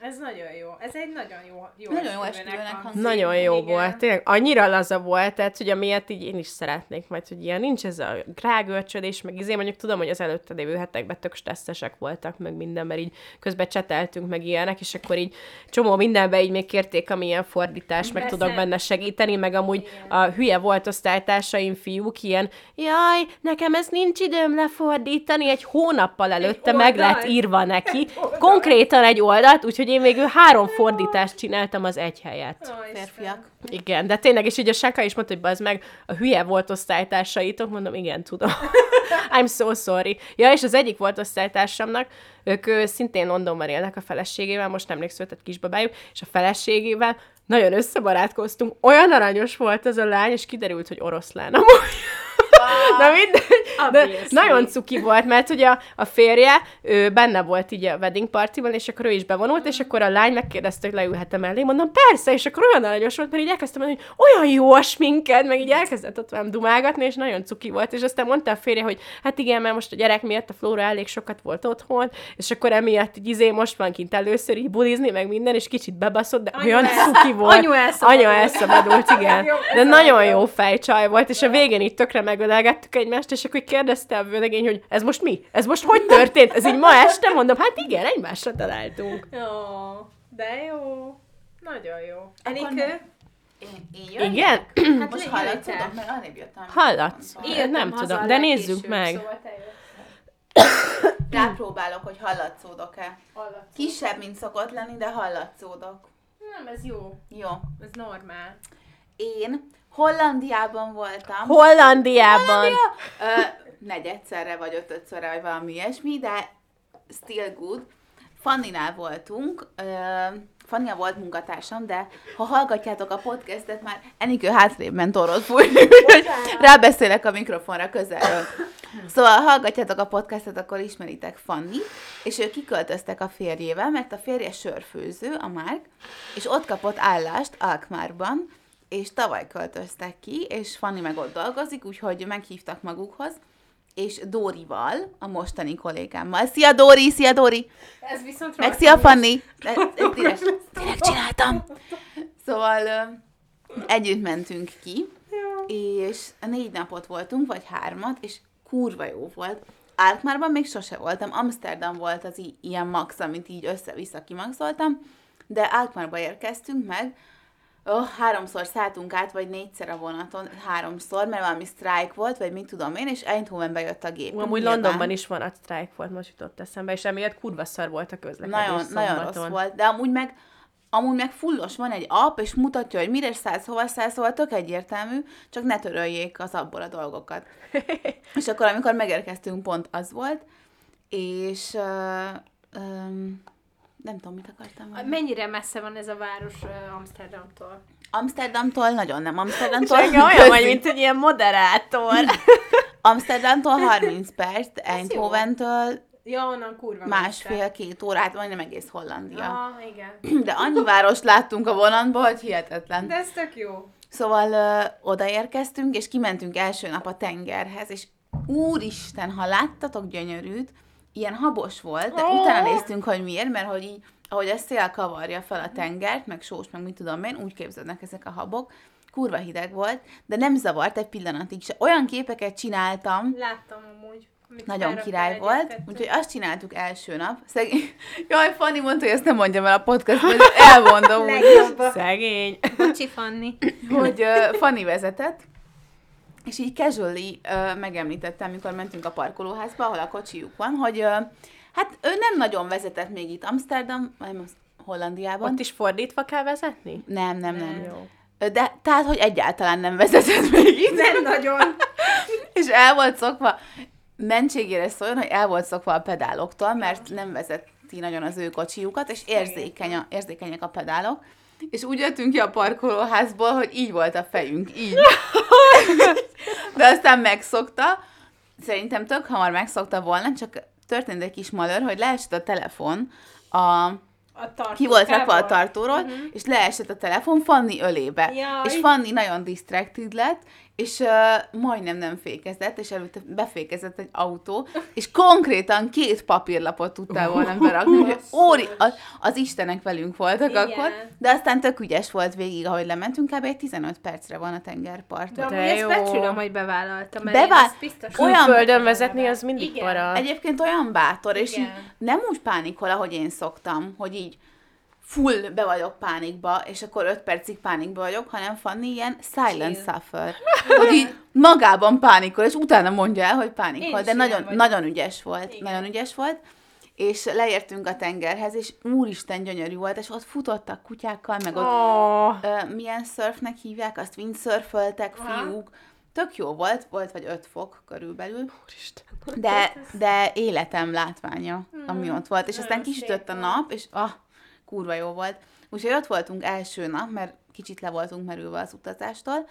Ez nagyon jó. Ez egy nagyon jó, jó Nagyon jó esküvőnek hangzik. Nagyon jó Igen. volt, tényleg annyira laza volt, tehát hogy amilyet így én is szeretnék, majd hogy ilyen nincs ez a grágölcsödés, meg izé, mondjuk tudom, hogy az előtte lévő hetekben tök stresszesek voltak, meg minden, mert így közben cseteltünk, meg ilyenek, és akkor így csomó mindenbe így még kérték, amilyen fordítás, meg Persze. tudok benne segíteni, meg amúgy a hülye volt osztálytársaim fiúk ilyen, jaj, nekem ez nincs időm lefordítani, egy hónappal előtte meg oldalt. lett írva neki, konkrétan egy oldalt, úgyhogy én végül három fordítást csináltam az egy helyet. Ó. Férfiak. Igen, de tényleg, és így a Saka is mondta, hogy bazd meg, a hülye volt osztálytársaitok, mondom, igen, tudom. [LAUGHS] I'm so sorry. Ja, és az egyik volt osztálytársamnak, ők ö, szintén Londonban élnek a feleségével, most nemrég született kisbabájuk, és a feleségével nagyon összebarátkoztunk. Olyan aranyos volt az a lány, és kiderült, hogy oroszlán amúgy. Na mindegy, de nagyon cuki volt, mert ugye a, a férje, ő benne volt így a wedding partiban, és akkor ő is bevonult, és akkor a lány megkérdezte, hogy leülhetem mellé, mondom, persze, és akkor olyan aranyos volt, mert így elkezdtem mondani, hogy olyan jó a sminked, meg így elkezdett ott velem dumálgatni, és nagyon cuki volt, és aztán mondta a férje, hogy hát igen, mert most a gyerek miatt a Flóra elég sokat volt otthon, és akkor emiatt így izé most van kint először így bulizni, meg minden, és kicsit bebaszott, de Anyu olyan elsz- cuki volt. anyu elszabadult. Anya elszabadult, igen. De nagyon jó fejcsaj volt, és a végén így tökre megölelgettük egymást, és akkor kérdezte a vőlegény, hogy ez most mi? Ez most hogy történt? Ez így ma este? Mondom, hát igen, egymásra találtunk. Jó, de jó. Nagyon jó. Enikő? Én, én? Igen? Hát Most hallatszódok, mert arrébb jöttem. Hallatsz? Nem Én nem tudom, de nézzük meg. Szóval. Rápróbálok, hogy hallatszódok-e. Hallatszódok. Kisebb, mint szokott lenni, de hallatszódok. Nem, ez jó. Jó. Ez normál. Én Hollandiában voltam. Hollandiában. Ö, negyedszerre vagy ötödszörre, vagy valami ilyesmi, de still good. Fanninál voltunk, ö, Fannia volt munkatársam, de ha hallgatjátok a podcastet, már Enikő hátrébb ment orrot fújni, úgyhogy rábeszélek a mikrofonra közelről. Szóval, ha hallgatjátok a podcastet, akkor ismeritek Fanni, és ők kiköltöztek a férjével, mert a férje sörfőző, a Márk, és ott kapott állást Alkmárban, és tavaly költöztek ki, és Fanni meg ott dolgozik, úgyhogy meghívtak magukhoz, és Dórival, a mostani kollégámmal. Szia Dóri, szia Dóri! Ez viszont Meg szia Fanni! De, direkt, direkt csináltam! Szóval együtt mentünk ki, és négy napot voltunk, vagy hármat, és kurva jó volt. Alkmárban még sose voltam, Amsterdam volt az i- ilyen max, amit így össze-vissza kimaxoltam, de Alkmárba érkeztünk meg, oh, háromszor szálltunk át, vagy négyszer a vonaton, háromszor, mert valami sztrájk volt, vagy mit tudom én, és Eindhovenbe jött a gép. Amúgy Londonban is van a sztrájk volt, most jutott eszembe, és emiatt kurva szar volt a közlekedés Nagyon, nagyon rossz volt, de amúgy meg Amúgy meg fullos van egy app, és mutatja, hogy mire szállsz, hova szállsz, szóval tök egyértelmű, csak ne töröljék az abból a dolgokat. [LAUGHS] és akkor, amikor megérkeztünk, pont az volt, és uh, um, nem tudom, mit akartam mondani. Mennyire messze van ez a város ö, Amsterdamtól? Amsterdamtól nagyon nem. Amsterdamtól Csenge olyan [LAUGHS] vagy, mint egy ilyen moderátor. [LAUGHS] Amsterdamtól 30 perc, Eindhoventől Ja, onnan kurva másfél-két órát, majdnem egész Hollandia. Ah, igen. [CLEARS THROAT] De annyi várost láttunk a vonatban, hogy hihetetlen. De ez tök jó. Szóval ö, odaérkeztünk, és kimentünk első nap a tengerhez, és úristen, ha láttatok gyönyörűt, ilyen habos volt, de utána néztünk, hogy miért, mert hogy így, ahogy a szél kavarja fel a tengert, meg sós, meg mit tudom én, úgy képződnek ezek a habok, kurva hideg volt, de nem zavart egy pillanatig se. Olyan képeket csináltam, Láttam amúgy. nagyon király volt, úgyhogy azt csináltuk első nap. Szegény... [LAUGHS] Jaj, Fanni mondta, hogy ezt nem mondjam el a podcastban, elmondom. [LAUGHS] Szegény. Bocsi, Fanni. hogy uh, Fanni vezetett, és így casually uh, megemlítettem, amikor mentünk a parkolóházba, ahol a kocsijuk van, hogy uh, hát ő nem nagyon vezetett még itt Amsterdam, vagy Hollandiában. Ott is fordítva kell vezetni? Nem, nem, nem. Jó. Ö, De, tehát, hogy egyáltalán nem vezetett [LAUGHS] még itt. Nem nagyon. És el volt szokva, mentségére szóljon, hogy el volt szokva a pedáloktól, mert nem vezeti nagyon az ő kocsijukat, és érzékeny a, érzékenyek a pedálok. És úgy jöttünk ki a parkolóházból, hogy így volt a fejünk, így. [LAUGHS] De aztán megszokta, szerintem tök hamar megszokta volna, csak történt egy kis malőr, hogy leesett a telefon a A tartó ki volt rakva a tartóról, uh-huh. és leesett a telefon Fanni ölébe. Jaj. És Fanni nagyon distracted lett, és uh, majdnem nem fékezett, és előtte befékezett egy autó, és konkrétan két papírlapot tudtál volna berakni, hogy óri, az, az Istenek velünk voltak Igen. akkor, de aztán tök ügyes volt végig, ahogy lementünk, kb. egy 15 percre van a De tengerparton. amúgy De ezt becsülöm, hogy bevállalta, mert Bevál- én biztos Olyan- Földön vezetni az mindig Igen. para. Egyébként olyan bátor, és Igen. így nem úgy pánikol, ahogy én szoktam, hogy így full be vagyok pánikba, és akkor öt percig pánikba vagyok, hanem Fanni ilyen silent Chill. suffer. Hogy így magában pánikol, és utána mondja el, hogy Én pánikol. is De ilyen nagyon, vagyok. nagyon ügyes volt. Igen. Nagyon ügyes volt. És leértünk a tengerhez, és úristen gyönyörű volt, és ott futottak kutyákkal, meg ott Oh. ö, milyen surfnek hívják, azt windsurföltek fiúk. Tök jó volt, volt vagy öt fok körülbelül. Úristen. De, de életem látványa, ami ott volt. És aztán kisütött a nap, és ah, kurva jó volt. Úgyhogy ott voltunk első nap, mert kicsit le voltunk merülve az utazástól,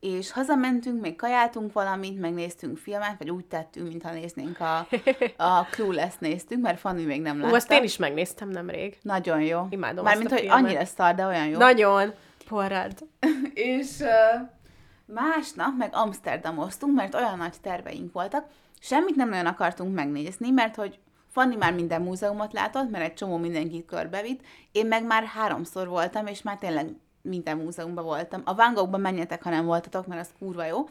és hazamentünk, még kajáltunk valamit, megnéztünk filmet, vagy úgy tettünk, mintha néznénk a, [LAUGHS] a Clueless néztünk, mert Fanni még nem látta. Ú, azt én is megnéztem nemrég. Nagyon jó. Imádom Mármint, hogy filmet. annyira szar, de olyan jó. Nagyon. Porrad. [LAUGHS] És uh, másnap meg Amsterdamoztunk, mert olyan nagy terveink voltak. Semmit nem nagyon akartunk megnézni, mert hogy Fanni már minden múzeumot látott, mert egy csomó mindenkit körbevitt. Én meg már háromszor voltam, és már tényleg minden múzeumban voltam. A Van Goghban menjetek, ha nem voltatok, mert az kurva jó.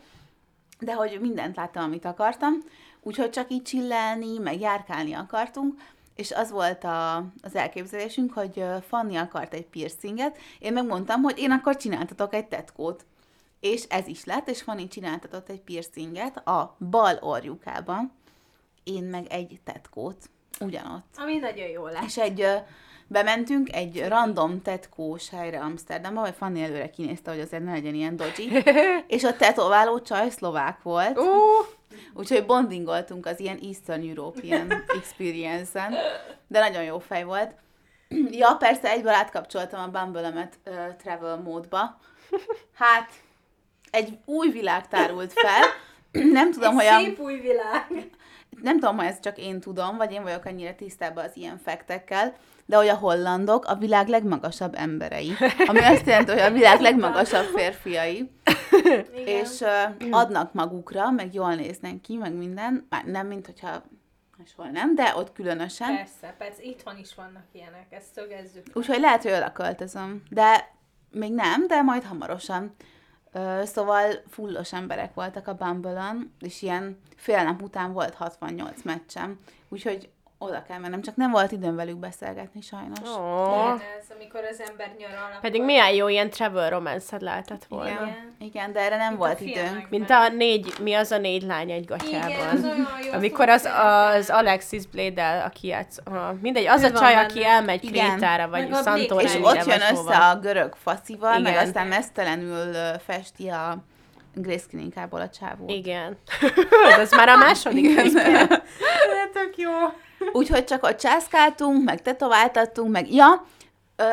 De hogy mindent láttam, amit akartam. Úgyhogy csak így csillelni, meg járkálni akartunk. És az volt a, az elképzelésünk, hogy Fanni akart egy piercinget. Én megmondtam, hogy én akkor csináltatok egy tetkót. És ez is lett, és Fanni csináltatott egy piercinget a bal orjukában. Én meg egy tetkót. Ugyanott. Ami nagyon jó lesz. És egy, bementünk egy random tetkós helyre Amsterdamba, vagy Fanni előre kinézte, hogy azért ne legyen ilyen dodgy, [LAUGHS] és a tetováló csaj szlovák volt, Ú, úgyhogy bondingoltunk az ilyen Eastern European [LAUGHS] experience-en, de nagyon jó fej volt. Ja, persze egyből átkapcsoltam a Bumble-emet ö, travel módba. Hát, egy új világ tárult fel. Nem tudom, hogy a... Szép új világ. Nem tudom, hogy ezt csak én tudom, vagy én vagyok annyira tisztában az ilyen fektekkel, de hogy a hollandok a világ legmagasabb emberei. Ami azt jelenti, hogy a világ legmagasabb férfiai. Igen. És uh, adnak magukra, meg jól néznek ki, meg minden. Már nem, mint hogyha máshol nem, de ott különösen. Persze, persze, itthon is vannak ilyenek, ezt szögezzük. Úgyhogy lehet, hogy oda költözöm. De még nem, de majd hamarosan. Szóval fullos emberek voltak a bumble és ilyen fél nap után volt 68 meccsem. Úgyhogy oda kell mennem, csak nem volt időm velük beszélgetni sajnos. Ilyen ez, amikor az ember nyaral. pedig akkor- milyen jó ilyen travel romance lehetett volna. Igen, igen, de erre nem Mint a volt időnk. Mint a négy, mi az a négy lány egy Igen, az gatyában. olyan jó. Amikor az, az Alexis Bledel, aki játsz, ah, mindegy, az Ő a csaj, benne. aki elmegy Igen. Krétára, vagy Meg a Santorini-re, És ott jön össze hova. a görög faszival, meg Igen. aztán mesztelenül festi a Grace klinikából a csávó. Igen. [LAUGHS] Ez már a második rész. De [LAUGHS] tök jó. Úgyhogy csak ott császkáltunk, meg tetováltattunk, meg ja, ö,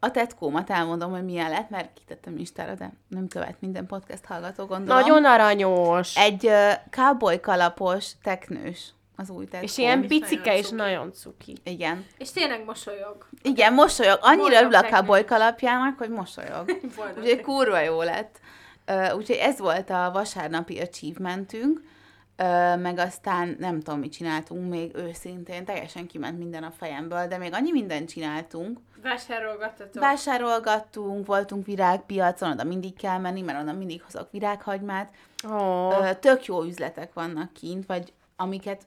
a tetkómat elmondom, hogy milyen lett, mert kitettem Instára, de nem követ minden podcast hallgató, gondolom. Nagyon aranyos. Egy ö, cowboy kalapos teknős az új tetkóm. És ilyen picike és nagyon cuki. Igen. És tényleg mosolyog. Igen, mosolyog. Annyira örül a cowboy kalapjának, hogy mosolyog. [LAUGHS] Úgyhogy kurva jó lett. Ö, Úgyhogy ez volt a vasárnapi achievementünk, Ö, meg aztán nem tudom, mit csináltunk még őszintén, teljesen kiment minden a fejemből, de még annyi mindent csináltunk. Vásárolgattatok. Vásárolgattunk, voltunk virágpiacon, oda mindig kell menni, mert onnan mindig hozok virághagymát. Ó, Ö, Tök jó üzletek vannak kint, vagy amiket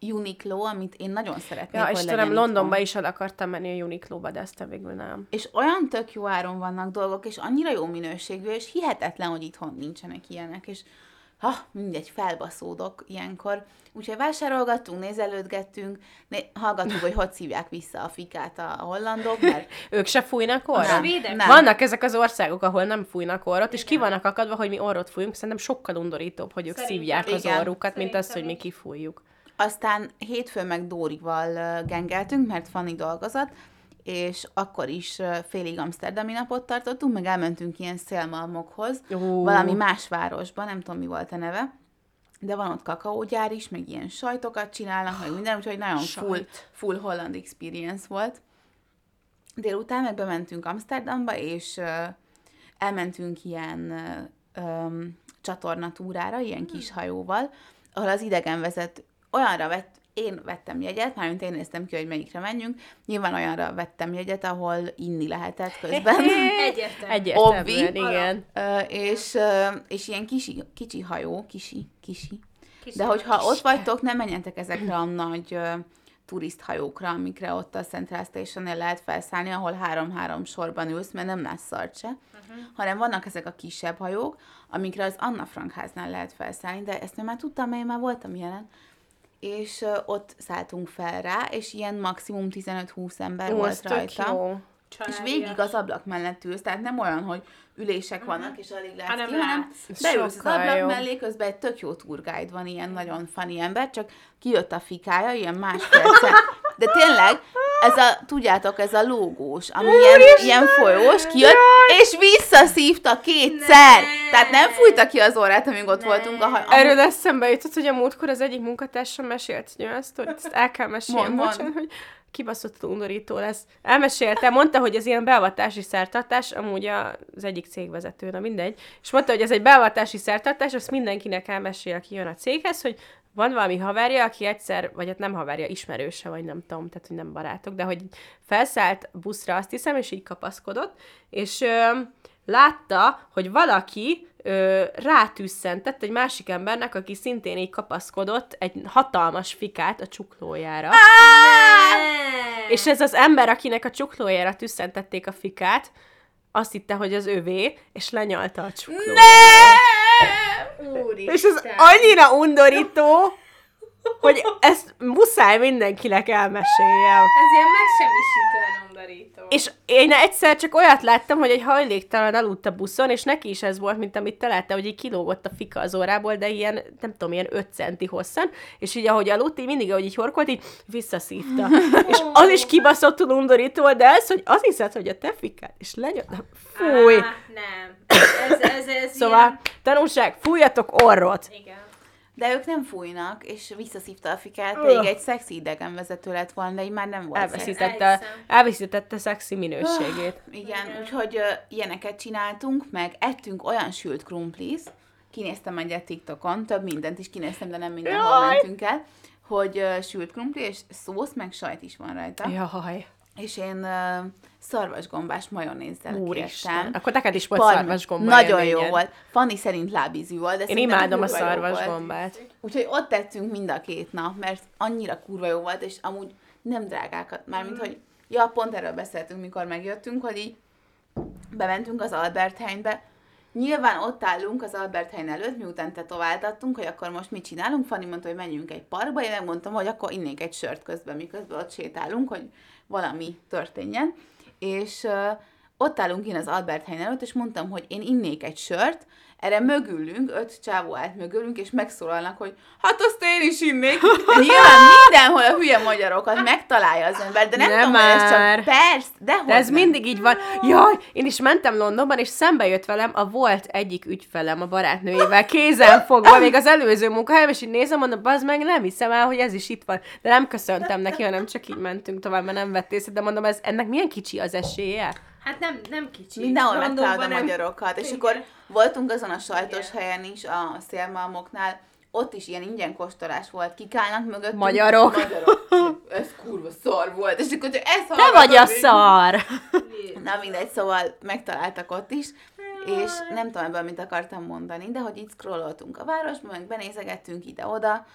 Uniqlo, amit én nagyon szeretnék, ja, hogy Istenem, Londonba itthon. is el akartam menni a Uniqlo-ba, de aztán végül nem. És olyan tök jó áron vannak dolgok, és annyira jó minőségű, és hihetetlen, hogy itthon nincsenek ilyenek, és ha, mindegy, felbaszódok ilyenkor. Úgyhogy vásárolgattunk, nézelődgettünk, né- hallgattuk, hogy hogy szívják vissza a fikát a hollandok, mert [LAUGHS] Ők se fújnak orrot? Nem. Vannak ezek az országok, ahol nem fújnak orrot, és ki vannak akadva, hogy mi orrot fújunk, szerintem sokkal undorítóbb, hogy ők Szerintem szívják az igen. orrukat, mint az, hogy mi kifújjuk. Aztán hétfőn meg Dórival gengeltünk, mert Fanny dolgozott, és akkor is félig amsterdami napot tartottunk, meg elmentünk ilyen szélmalmokhoz, Ó. valami más városban, nem tudom mi volt a neve, de van ott kakaógyár is, meg ilyen sajtokat csinálnak, meg minden, úgyhogy nagyon full, Sajt. full holland experience volt. Délután meg bementünk Amsterdamba, és elmentünk ilyen öm, csatornatúrára, ilyen kis hajóval, ahol az idegenvezet olyanra vett, én vettem jegyet, mármint én néztem ki, hogy melyikre menjünk. Nyilván olyanra vettem jegyet, ahol inni lehetett közben. [LAUGHS] Egyértelmű. Egyértelműen, Obvi. igen. És, és ilyen kisi, kicsi hajó, kisi, kisi. Kis De hogyha kis- ott vagytok, nem menjetek ezekre a nagy turisthajókra, amikre ott a Central Station-nél lehet felszállni, ahol három-három sorban ülsz, mert nem lesz szart se, uh-huh. hanem vannak ezek a kisebb hajók, amikre az Anna Frank háznál lehet felszállni, de ezt én már tudtam, mert én már voltam jelen. És ott szálltunk fel rá, és ilyen maximum 15-20 ember Ó, volt rajta. jó. És Családias. végig az ablak mellett ülsz, tehát nem olyan, hogy ülések vannak, és alig látsz Hanem ki, hanem beülsz az ablak jobb. mellé, közben egy tök jó tourguide van, ilyen nagyon funny ember, csak kijött a fikája, ilyen másfél. De tényleg, ez a, tudjátok, ez a lógós, ami ilyen, ilyen folyós, kijött, és visszaszívta kétszer. Ne. Tehát nem fújta ki az órát, amíg ott voltunk. A, haj- Erről eszembe jutott, hogy a múltkor az egyik munkatársam mesélt egy olyan sztorit, ezt el kell mesélni, Mond, mond. bocsánat, hogy kibaszott undorító lesz. Elmesélte, mondta, hogy ez ilyen beavatási szertartás, amúgy az egyik cégvezető, na mindegy, és mondta, hogy ez egy beavatási szertartás, azt mindenkinek elmesél, aki jön a céghez, hogy van valami haverja, aki egyszer, vagy hát nem haverja, ismerőse, vagy nem tudom, tehát hogy nem barátok, de hogy felszállt buszra, azt hiszem, és így kapaszkodott, és ö, látta, hogy valaki ö, rátűsszentett egy másik embernek, aki szintén így kapaszkodott egy hatalmas fikát a csuklójára. Ne! És ez az ember, akinek a csuklójára tüsszentették a fikát, azt hitte, hogy az övé, és lenyalta a csuklójára. Úristen. És ez annyira undorító, hogy ezt muszáj mindenkinek elmeséljem. Ez ilyen megsemmisítően undorító. És én egyszer csak olyat láttam, hogy egy hajléktalan aludt a buszon, és neki is ez volt, mint amit te láttál, hogy így kilógott a fika az órából, de ilyen, nem tudom, ilyen 5 centi hosszan, és így ahogy aludt, így mindig, ahogy így horkolt, így visszaszívta. [LAUGHS] és az is kibaszottul undorító, volt, de ez, hogy az hiszed, hogy a te fikád, és lenyom... Fúj! Á, nem. Ez, ez, ez Szóval, ilyen... tanulság, fújjatok orrot! Igen. De ők nem fújnak, és visszaszívta a fikát, pedig egy szexi idegenvezető lett volna, de így már nem volt szexi. Elveszítette, Elhiszem. elveszítette szexi minőségét. Igen, Igen. úgyhogy ö, ilyeneket csináltunk, meg ettünk olyan sült krumplis, kinéztem egyet TikTokon, több mindent is kinéztem, de nem mindenhol Jaj! mentünk el, hogy ö, sült krumpli, és szósz, meg sajt is van rajta. Jaj. és én uh, szarvasgombás majonézzel Úristen. Akkor neked is volt Palm- szarvasgomba Nagyon jó volt. Fanni szerint lábízű volt, de Én imádom a szarvasgombát. Úgyhogy ott tettünk mind a két nap, mert annyira kurva jó volt, és amúgy nem drágákat. Mármint, hogy ja, pont erről beszéltünk, mikor megjöttünk, hogy így bementünk az Albert Heijnbe, Nyilván ott állunk az Albert Heijn előtt, miután tetováltattunk, hogy akkor most mit csinálunk. Fanni mondta, hogy menjünk egy parkba, én megmondtam, hogy akkor innék egy sört közben, miközben ott sétálunk, hogy valami történjen. És uh, ott állunk én az Albert Heijn előtt, és mondtam, hogy én innék egy sört, erre mögülünk, öt csávó állt mögülünk, és megszólalnak, hogy hát azt én is innék. [LAUGHS] Nyilván mindenhol a hülye magyarokat megtalálja az ember, de nem, Nem tudom, hogy ez már. csak persze, de, De ez mindig így van. Jaj, én is mentem Londonban, és szembe jött velem a volt egyik ügyfelem a barátnőjével, kézen fogva, még az előző munkahelyem, és így nézem, mondom, az meg nem hiszem el, hogy ez is itt van. De nem köszöntem neki, hanem csak így mentünk tovább, mert nem vett észre, de mondom, ez, ennek milyen kicsi az esélye? Hát nem, nem kicsi. Mindenhol megtalálod a nem- magyarokat, és Igen. akkor voltunk azon a sajtos Igen. helyen is, a szélmalmoknál, ott is ilyen ingyen kóstolás volt, kikálnak mögöttünk. Magyarok. Magyarok. Ez kurva szar volt, és akkor csak ez Te vagy a szar! Na mindegy, szóval megtaláltak ott is, és nem tudom ebből mit akartam mondani, de hogy itt scrolloltunk a városban, meg benézegettünk ide-oda,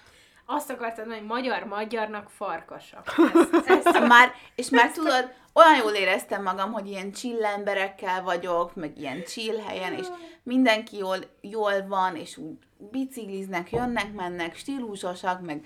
Azt akartad mondani, hogy magyar-magyarnak farkasak. [LAUGHS] Ez, ez már, és már tudod, olyan jól éreztem magam, hogy ilyen chill emberekkel vagyok, meg ilyen chill helyen, és mindenki jól, jól van, és úgy bicikliznek, jönnek, mennek, stílusosak, meg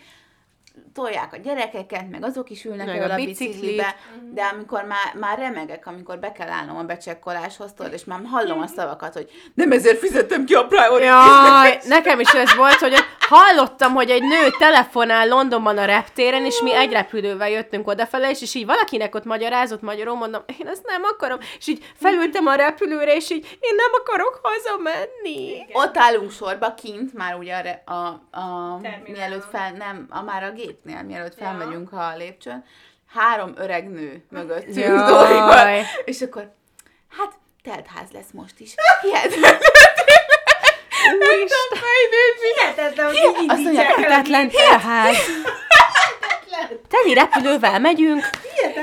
tolják a gyerekeket, meg azok is ülnek Meg jól a a biciklibe, de amikor már, már remegek, amikor be kell állnom a becsekkoláshoz, tudod, és már hallom a szavakat, hogy nem ezért fizettem ki a priority Jaj, [LAUGHS] nekem is ez volt, hogy hallottam, hogy egy nő telefonál Londonban a reptéren, és mi egy repülővel jöttünk odafele, és, és így valakinek ott magyarázott magyarul, mondom, én ezt nem akarom, és így felültem a repülőre, és így én nem akarok hazamenni. Ott állunk sorba kint, már ugye a, a, a Terminálon. mielőtt fel, nem, a már a gépnél, mielőtt Ja. felmegyünk a lépcsőn, három öreg nő mögöttünk Jaj. Dórival, és akkor, hát teltház lesz most is. Hihetetlen. Úristen. Hihetetlen, hogy így Azt mondja, a Hihetetlen. Teli repülővel megyünk,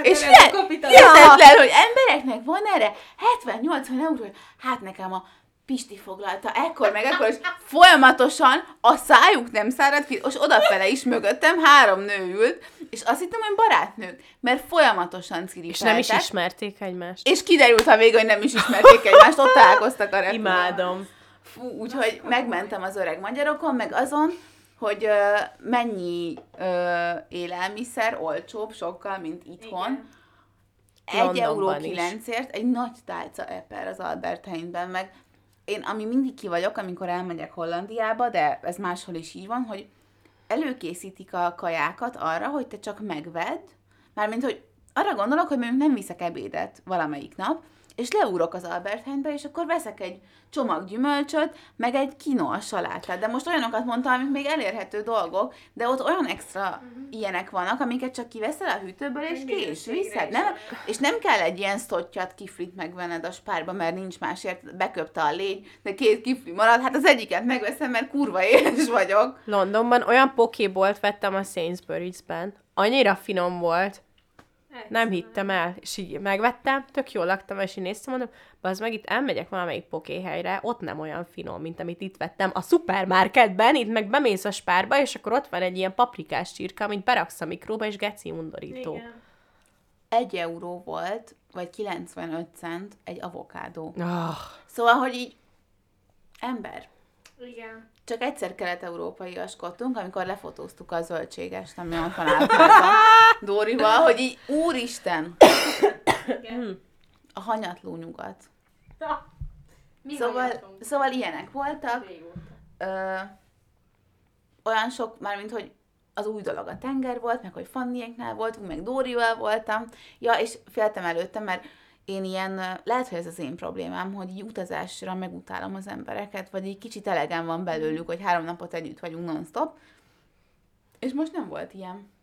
És ez a hihet- hihetetlen, hogy embereknek van erre 70-80 euró, hát nekem a Pisti foglalta ekkor, meg ekkor, és folyamatosan a szájuk nem száradt ki, és odafele is mögöttem három nő ült, és azt hittem, hogy barátnők, mert folyamatosan ciripeltek. és nem is ismerték egymást. És kiderült a végén, hogy nem is ismerték egymást, ott találkoztak a repülőn. Imádom. Fú, úgyhogy megmentem az öreg magyarokon, meg azon, hogy ö, mennyi ö, élelmiszer olcsóbb sokkal, mint itthon. Igen. 1 euró. 9ért egy nagy tálca eper az Albert Heijnben, meg én ami mindig ki vagyok, amikor elmegyek Hollandiába, de ez máshol is így van, hogy előkészítik a kajákat arra, hogy te csak megvedd, mármint, hogy arra gondolok, hogy mondjuk nem viszek ebédet valamelyik nap, és leúrok az Albert Heijnbe, és akkor veszek egy csomag gyümölcsöt, meg egy kinoa salátát. De most olyanokat mondtam, amik még elérhető dolgok, de ott olyan extra ilyenek vannak, amiket csak kiveszel a hűtőből, és kész, minőségre viszed. is. Nem, és nem kell egy ilyen sztottyat kiflit megvenned a spárba, mert nincs másért, beköpte a légy, de két kifli marad, hát az egyiket megveszem, mert kurva éhes vagyok. Londonban olyan pokébolt vettem a Sainsbury's-ben. Annyira finom volt. Nem hittem el, és így megvettem, tök jól laktam, és így néztem, mondom, az meg itt elmegyek valamelyik pokéhelyre, ott nem olyan finom, mint amit itt vettem a szupermarketben, itt meg bemész a spárba, és akkor ott van egy ilyen paprikás csirka, amit beraksz a mikróba, és geci undorító. Igen. Egy euró volt, vagy 95 cent egy avokádó. Oh, Szóval, hogy így ember. Igen. Csak egyszer kelet-európaiaskodtunk, amikor lefotóztuk a zöldségest, ami ott általában [LAUGHS] Dórival, hogy így, úristen, Igen. a hanyatló nyugat. Mi Szóval, szóval ilyenek voltak, ö, olyan sok, mármint, hogy az új dolog a tenger volt, meg hogy Fanniéknál voltunk, meg Dórival voltam. Ja, és féltem előtte, mert én ilyen, lehet, hogy ez az én problémám, hogy így utazásra megutálom az embereket, vagy egy kicsit elegem van belőlük, hogy három napot együtt vagyunk non-stop. És most nem volt ilyen.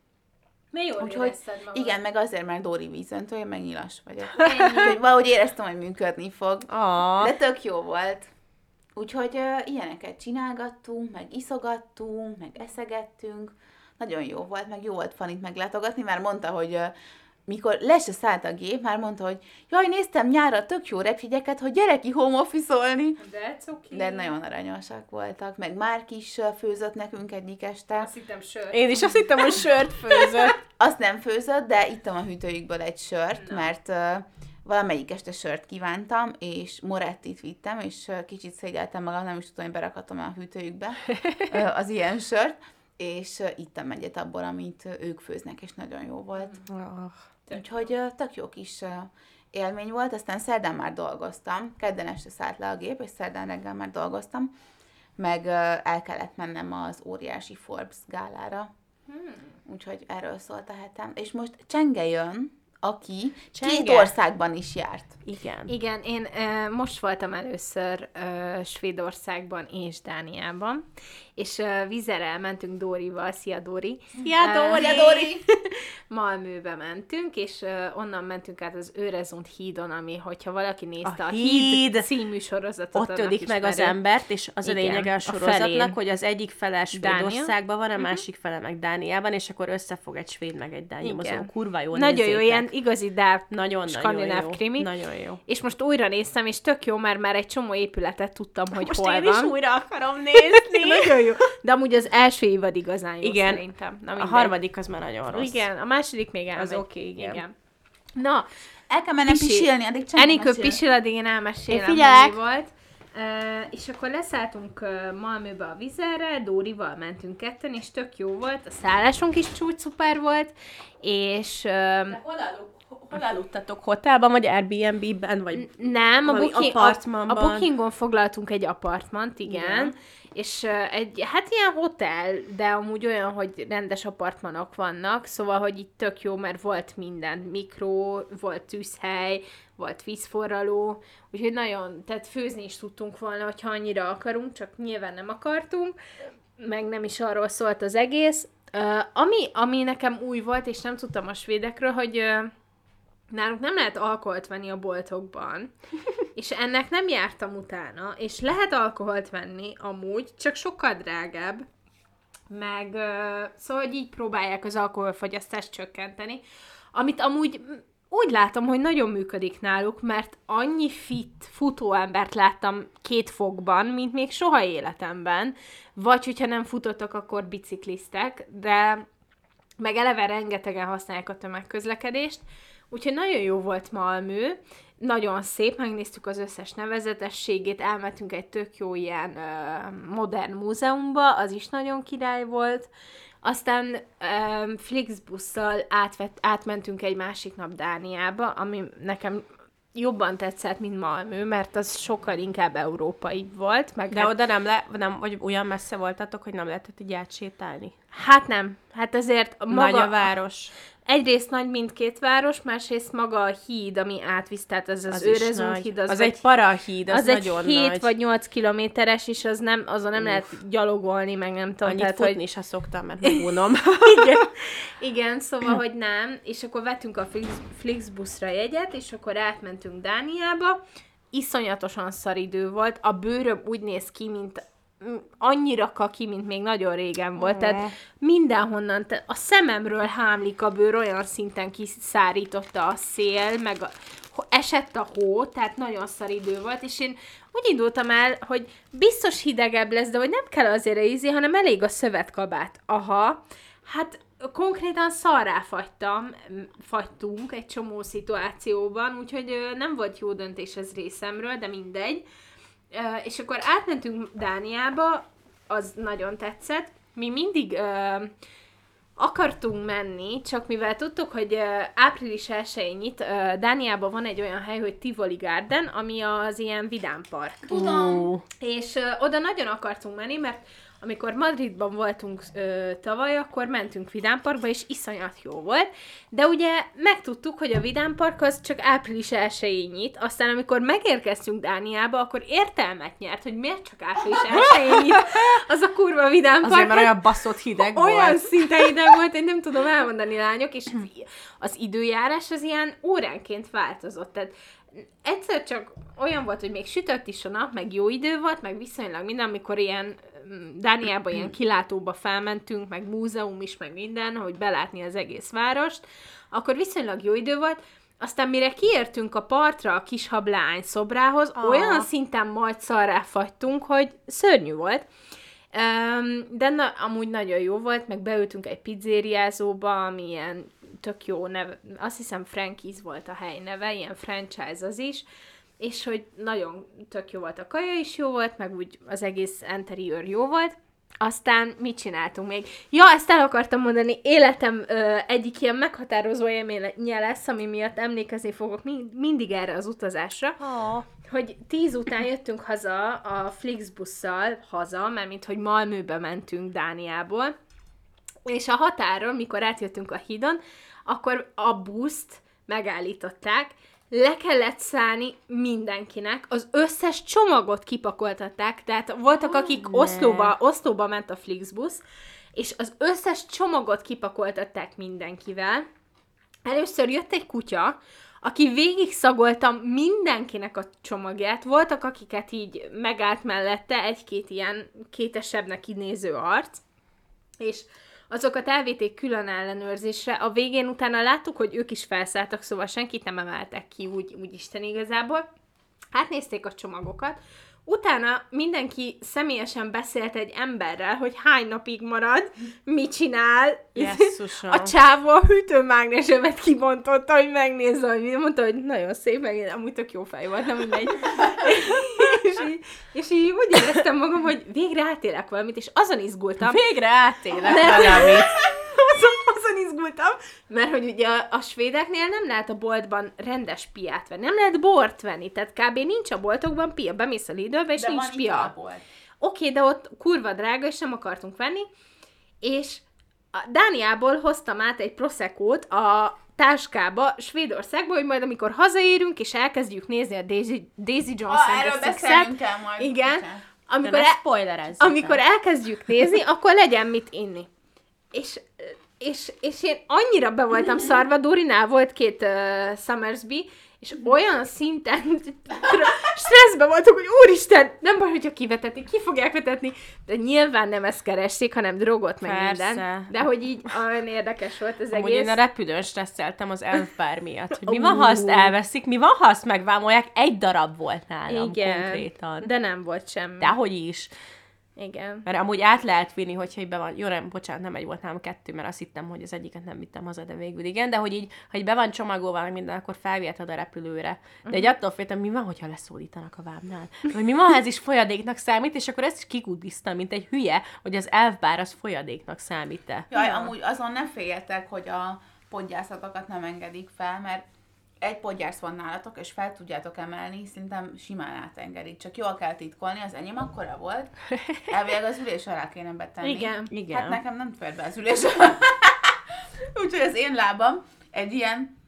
Mi jól Úgyhogy magad? igen, meg azért, mert Dóri vízöntő, én meg nyilas vagyok. Ennyi. Úgyhogy valahogy éreztem, hogy működni fog. ah. De tök jó volt. Úgyhogy uh, ilyeneket csinálgattunk, meg iszogattunk, meg eszegettünk. Nagyon jó volt, meg jó volt Fanit meglátogatni, mert mondta, hogy uh, mikor le se szállt a gép, már mondta, hogy jaj, néztem nyára tök jó repjegyeket, hogy gyere ki home office-olni. De cuki. De nagyon aranyosak voltak, meg Márk is főzött nekünk egyik este. Azt hittem sört. Én is azt hittem, hogy sört főzött. [LAUGHS] Azt nem főzött, de ittam a hűtőjükből egy sört, Na. mert uh, valamelyik este sört kívántam, és Morettit vittem, és uh, kicsit szégyeltem magam, nem is tudom, hogy berakhatom a hűtőjükbe uh, [LAUGHS] az ilyen sört, és ittam egyet abból, amit ők főznek, és nagyon jó volt. Úgyhogy uh, tök jó kis élmény volt, aztán szerdán már dolgoztam, kedden este szállt le a gép, és szerdán reggel már dolgoztam, meg el kellett mennem az óriási Forbes gálára, Úgyhogy erről szólt a hetem. És most Csenge jön, aki Csenge. két országban is járt. Igen. Igen, én uh, most voltam először uh, Svédországban és Dániában, és uh, vizerel mentünk Dórival, szia Dóri! Szia, Dóri! Szia, Dóri! [LAUGHS] Malmőbe mentünk, és uh, onnan mentünk át az Őrezund hídon, ami, hogyha valaki nézte A a, Híd! Híd című sorozatot, Ott ölik meg az embert, és az a Igen, lényege a a sorozatnak, felén. hogy az egyik fele Svédországban van, a Mhm. másik fele meg Dániában, és akkor összefog egy svéd meg egy dán nyomozó. Igen. Kurva jó, Nagyon jó, ilyen igazi dark Nagyon-nagyon skandináv jó. krimi. Nagyon jó. És most újra néztem, és tök jó, mert már egy csomó épületet tudtam, hogy Most hol én van. is újra akarom nézni. [LAUGHS] Nagyon jó. De amúgy az első évad igazán jó Igen. szerintem. Na, a harmadik az már nagyon rossz. Igen, a második még elmegy. Az oké, igen. igen. Na, El kell mennem Pisi- pisilni, addig Csenge Enikő pisil, addig én elmesélem, Én figyelek. hogy mi volt. És akkor leszálltunk Malmöbe a vizerre, Dórival mentünk ketten, és tök jó volt, a szállásunk is csúcs szuper volt, és Hol, alu- hol aludtatok? Hotelban, vagy Airbnb-ben, vagy... Nem, a, booking, a, apartmanban. a Bookingon foglaltunk egy apartmant, igen. Igen. És egy, hát ilyen hotel, de amúgy olyan, hogy rendes apartmanok vannak, szóval, hogy itt tök jó, mert volt minden. Mikro, volt tűzhely, volt vízforraló, úgyhogy nagyon, tehát főzni is tudtunk volna, hogyha annyira akarunk, csak nyilván nem akartunk, meg nem is arról szólt az egész. Uh, ami, ami nekem új volt, és nem tudtam a svédekről, hogy uh, nálunk nem lehet alkoholt venni a boltokban, [LAUGHS] és ennek nem jártam utána, és lehet alkoholt venni amúgy, csak sokkal drágább, meg szóval, hogy így próbálják az alkoholfogyasztást csökkenteni, amit amúgy úgy látom, hogy nagyon működik náluk, mert annyi fit, futó embert láttam két fokban, mint még soha életemben, vagy hogyha nem futottak, akkor bicikliztek, de meg eleve rengetegen használják a tömegközlekedést, úgyhogy nagyon jó volt Malmö, nagyon szép, megnéztük az összes nevezetességét, elmentünk egy tök jó ilyen ö, modern múzeumba, az is nagyon király volt, aztán um, Flixbusszal átvett, átmentünk egy másik nap Dániába, ami nekem jobban tetszett, mint Malmö, mert az sokkal inkább európai volt. Meg De hát- oda nem, le, nem, vagy olyan messze voltatok, hogy nem lehetett így átsétálni? Hát nem. Hát azért maga... Nagy a város. Egyrészt nagy mindkét város, másrészt maga a híd, ami átvisz, tehát az az, Az is nagy. híd, az, Az egy parahíd, az, az egy nagyon 7 nagy. vagy 8 kilométeres, és az nem, azon nem lehet gyalogolni, meg nem tudom. Annyit tehát, futni hogy... hogy... se szoktam, mert [LAUGHS] megunom. igen, [LAUGHS] igen, szóval, hogy nem. És akkor vettünk a Flix, Flixbuszra jegyet, és akkor átmentünk Dániába. Iszonyatosan szar idő volt. A bőröm úgy néz ki, mint annyira kaki, mint még nagyon régen volt. Tehát mindenhonnan, te, a szememről hámlik a bőr, olyan szinten kiszárította a szél, meg a, esett a hó, tehát nagyon szar idő volt, és én úgy indultam el, hogy biztos hidegebb lesz, de hogy nem kell azért a ízi, hanem elég a szövetkabát. Aha, hát konkrétan szarrá fagytam, fagytunk egy csomó szituációban, úgyhogy nem volt jó döntés ez részemről, de mindegy. És akkor átmentünk Dániába, az nagyon tetszett. Mi mindig ö, akartunk menni, csak mivel tudtuk, hogy ö, április 1 nyit, ö, Dániában van egy olyan hely, hogy Tivoli Garden, ami az ilyen vidámpark. Tudom. És ö, oda nagyon akartunk menni, mert amikor Madridban voltunk ö, tavaly, akkor mentünk Vidámparkba, és iszonyat jó volt, de ugye megtudtuk, hogy a Vidámpark az csak április 1 nyit, aztán amikor megérkeztünk Dániába, akkor értelmet nyert, hogy miért csak április [LAUGHS] 1 nyit az a kurva Vidámpark. Azért, mert olyan baszott hideg olyan volt. szinte hideg volt, én nem tudom elmondani, lányok, és az időjárás az ilyen óránként változott. Tehát egyszer csak olyan volt, hogy még sütött is a nap, meg jó idő volt, meg viszonylag minden, amikor ilyen Dániába ilyen kilátóba felmentünk, meg múzeum is, meg minden, hogy belátni az egész várost, akkor viszonylag jó idő volt, aztán mire kiértünk a partra a kis hablány szobrához, Ah. olyan szinten majd szarrá fagytunk, hogy szörnyű volt. De na, amúgy nagyon jó volt, meg beültünk egy pizzériázóba, ami ilyen tök jó neve, azt hiszem Frankie's volt a hely neve, ilyen franchise az is, és hogy nagyon tök jó volt a kaja is jó volt, meg úgy az egész interior jó volt. Aztán mit csináltunk még? Ja, ezt el akartam mondani, életem ö, egyik ilyen meghatározó élménye lesz, ami miatt emlékezni fogok mi- mindig erre az utazásra, Oh. hogy tíz után jöttünk haza a Flixbusszal, haza, mert mint hogy Malmöbe mentünk Dániából, és a határon, mikor átjöttünk a hídon, akkor a buszt megállították, le kellett szállni mindenkinek, az összes csomagot kipakoltatták, tehát voltak, akik ne. Oszlóba, Oszlóba ment a Flixbusz, és az összes csomagot kipakoltatták mindenkivel. Először jött egy kutya, aki végig szagolta mindenkinek a csomagját. Voltak, akiket így megállt mellette egy-két ilyen kétesebbnek kinéző arc, és azokat elvitték külön ellenőrzésre. A végén utána láttuk, hogy ők is felszálltak, szóval senkit nem emeltek ki úgy, úgy Isten igazából. Átnézték a csomagokat, Utána mindenki személyesen beszélt egy emberrel, hogy hány napig marad, mit csinál. Jesszusom. A csávó a hűtőmágnesemet kibontotta, hogy megnézze, hogy. Mondta, hogy nagyon szép, meg amúgy tök jó fej volt, nem mindegy. [LAUGHS] és, így, és így úgy éreztem magam, hogy végre átélek valamit, és azon izgultam. Végre átélek valamit. Izgultam, mert hogy ugye a, a svédeknél nem lehet a boltban rendes piát venni, nem lehet bort venni, tehát kb. nincs a boltokban pia, bemész a Lidlbe, és De nincs van pia. Oké, de ott kurva drága, és nem akartunk venni, és a Dániából hoztam át egy proszekót a táskába Svédországba, hogy majd amikor hazaérünk, és elkezdjük nézni a Daisy, Daisy Ah, and erről Sixet, kell majd. igen, amikor, el, amikor el. elkezdjük nézni, akkor legyen mit inni. És, és, és én annyira be voltam szarva, Dorinál volt két uh, Summersby, és olyan szinten stresszben voltunk, hogy úristen, nem baj, hogyha kivetetik, ki fogják vetetni, de nyilván nem ezt keresték, hanem drogot, meg Persze. minden. De hogy így olyan érdekes volt az Amúgy egész. én a repülőn stresszeltem az elfpár miatt, hogy mi van, ha azt elveszik, mi van, ha azt megvámolják, egy darab volt nálam Igen, konkrétan. de nem volt semmi. Dehogy is. Igen. Mert amúgy át lehet vinni, hogyha így be van, jó nem, bocsánat, nem egy volt, nálam kettő, mert azt hittem, hogy az egyiket nem vittem haza, de végül igen, de hogy így, ha így be van csomagolva minden, akkor felviheted a repülőre. De egy attól féltem, mi van, hogyha leszólítanak a vámnál? Vagy mi van, ha ez is folyadéknak számít, és akkor ezt is kigudiztam, mint egy hülye, hogy az elfbár az folyadéknak számít-e. Jaj, amúgy azon ne féljetek, hogy a podgyászatokat nem engedik fel, mert egy podgyász van nálatok, és fel tudjátok emelni, szerintem simán átengedik. Csak jól kell titkolni, az enyém akkora volt. [LAUGHS] Elvileg az ülés alá kéne betenni. Igen. Igen. Hát nekem nem fért be az ülés. [LAUGHS] Úgyhogy az én lábam egy ilyen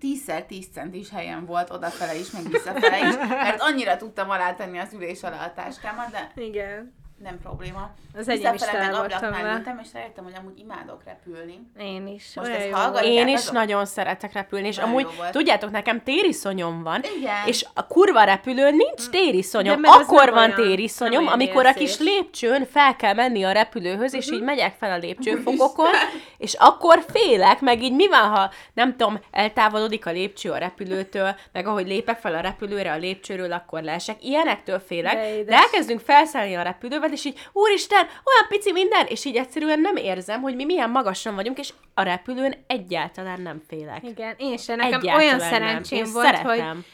10x10 centis helyen volt odafele is, meg visszafele is, mert annyira tudtam alátenni az ülés alá a táskámat, de Igen. Nem probléma. Az enyém is ültem, és rájöttem, hogy amúgy imádok repülni. Én is. Most ezt hallgatják? Én is azok? nagyon szeretek repülni, és Nagyon amúgy, tudjátok, nekem tériszonyom van, Igen. és a kurva repülőn nincs tériszonyom. Mert az Akkor van olyan- tériszonyom, olyan amikor a érzés. kis lépcsőn fel kell menni a repülőhöz, és Mhm. így megyek fel a lépcsőfokokon, és akkor félek, meg így mi van, ha nem tudom, eltávolodik a lépcső a repülőtől, meg ahogy lépek fel a repülőre a lépcsőről, akkor leesek. Ilyenektől félek, De de, elkezdünk felszállni a repülővel, és így, úristen, olyan pici minden, és így egyszerűen nem érzem, hogy mi milyen magasan vagyunk, és a repülőn egyáltalán nem félek. Igen, én sem. Nekem Egyáltalán olyan nem. szerencsém Én volt, szeretem. hogy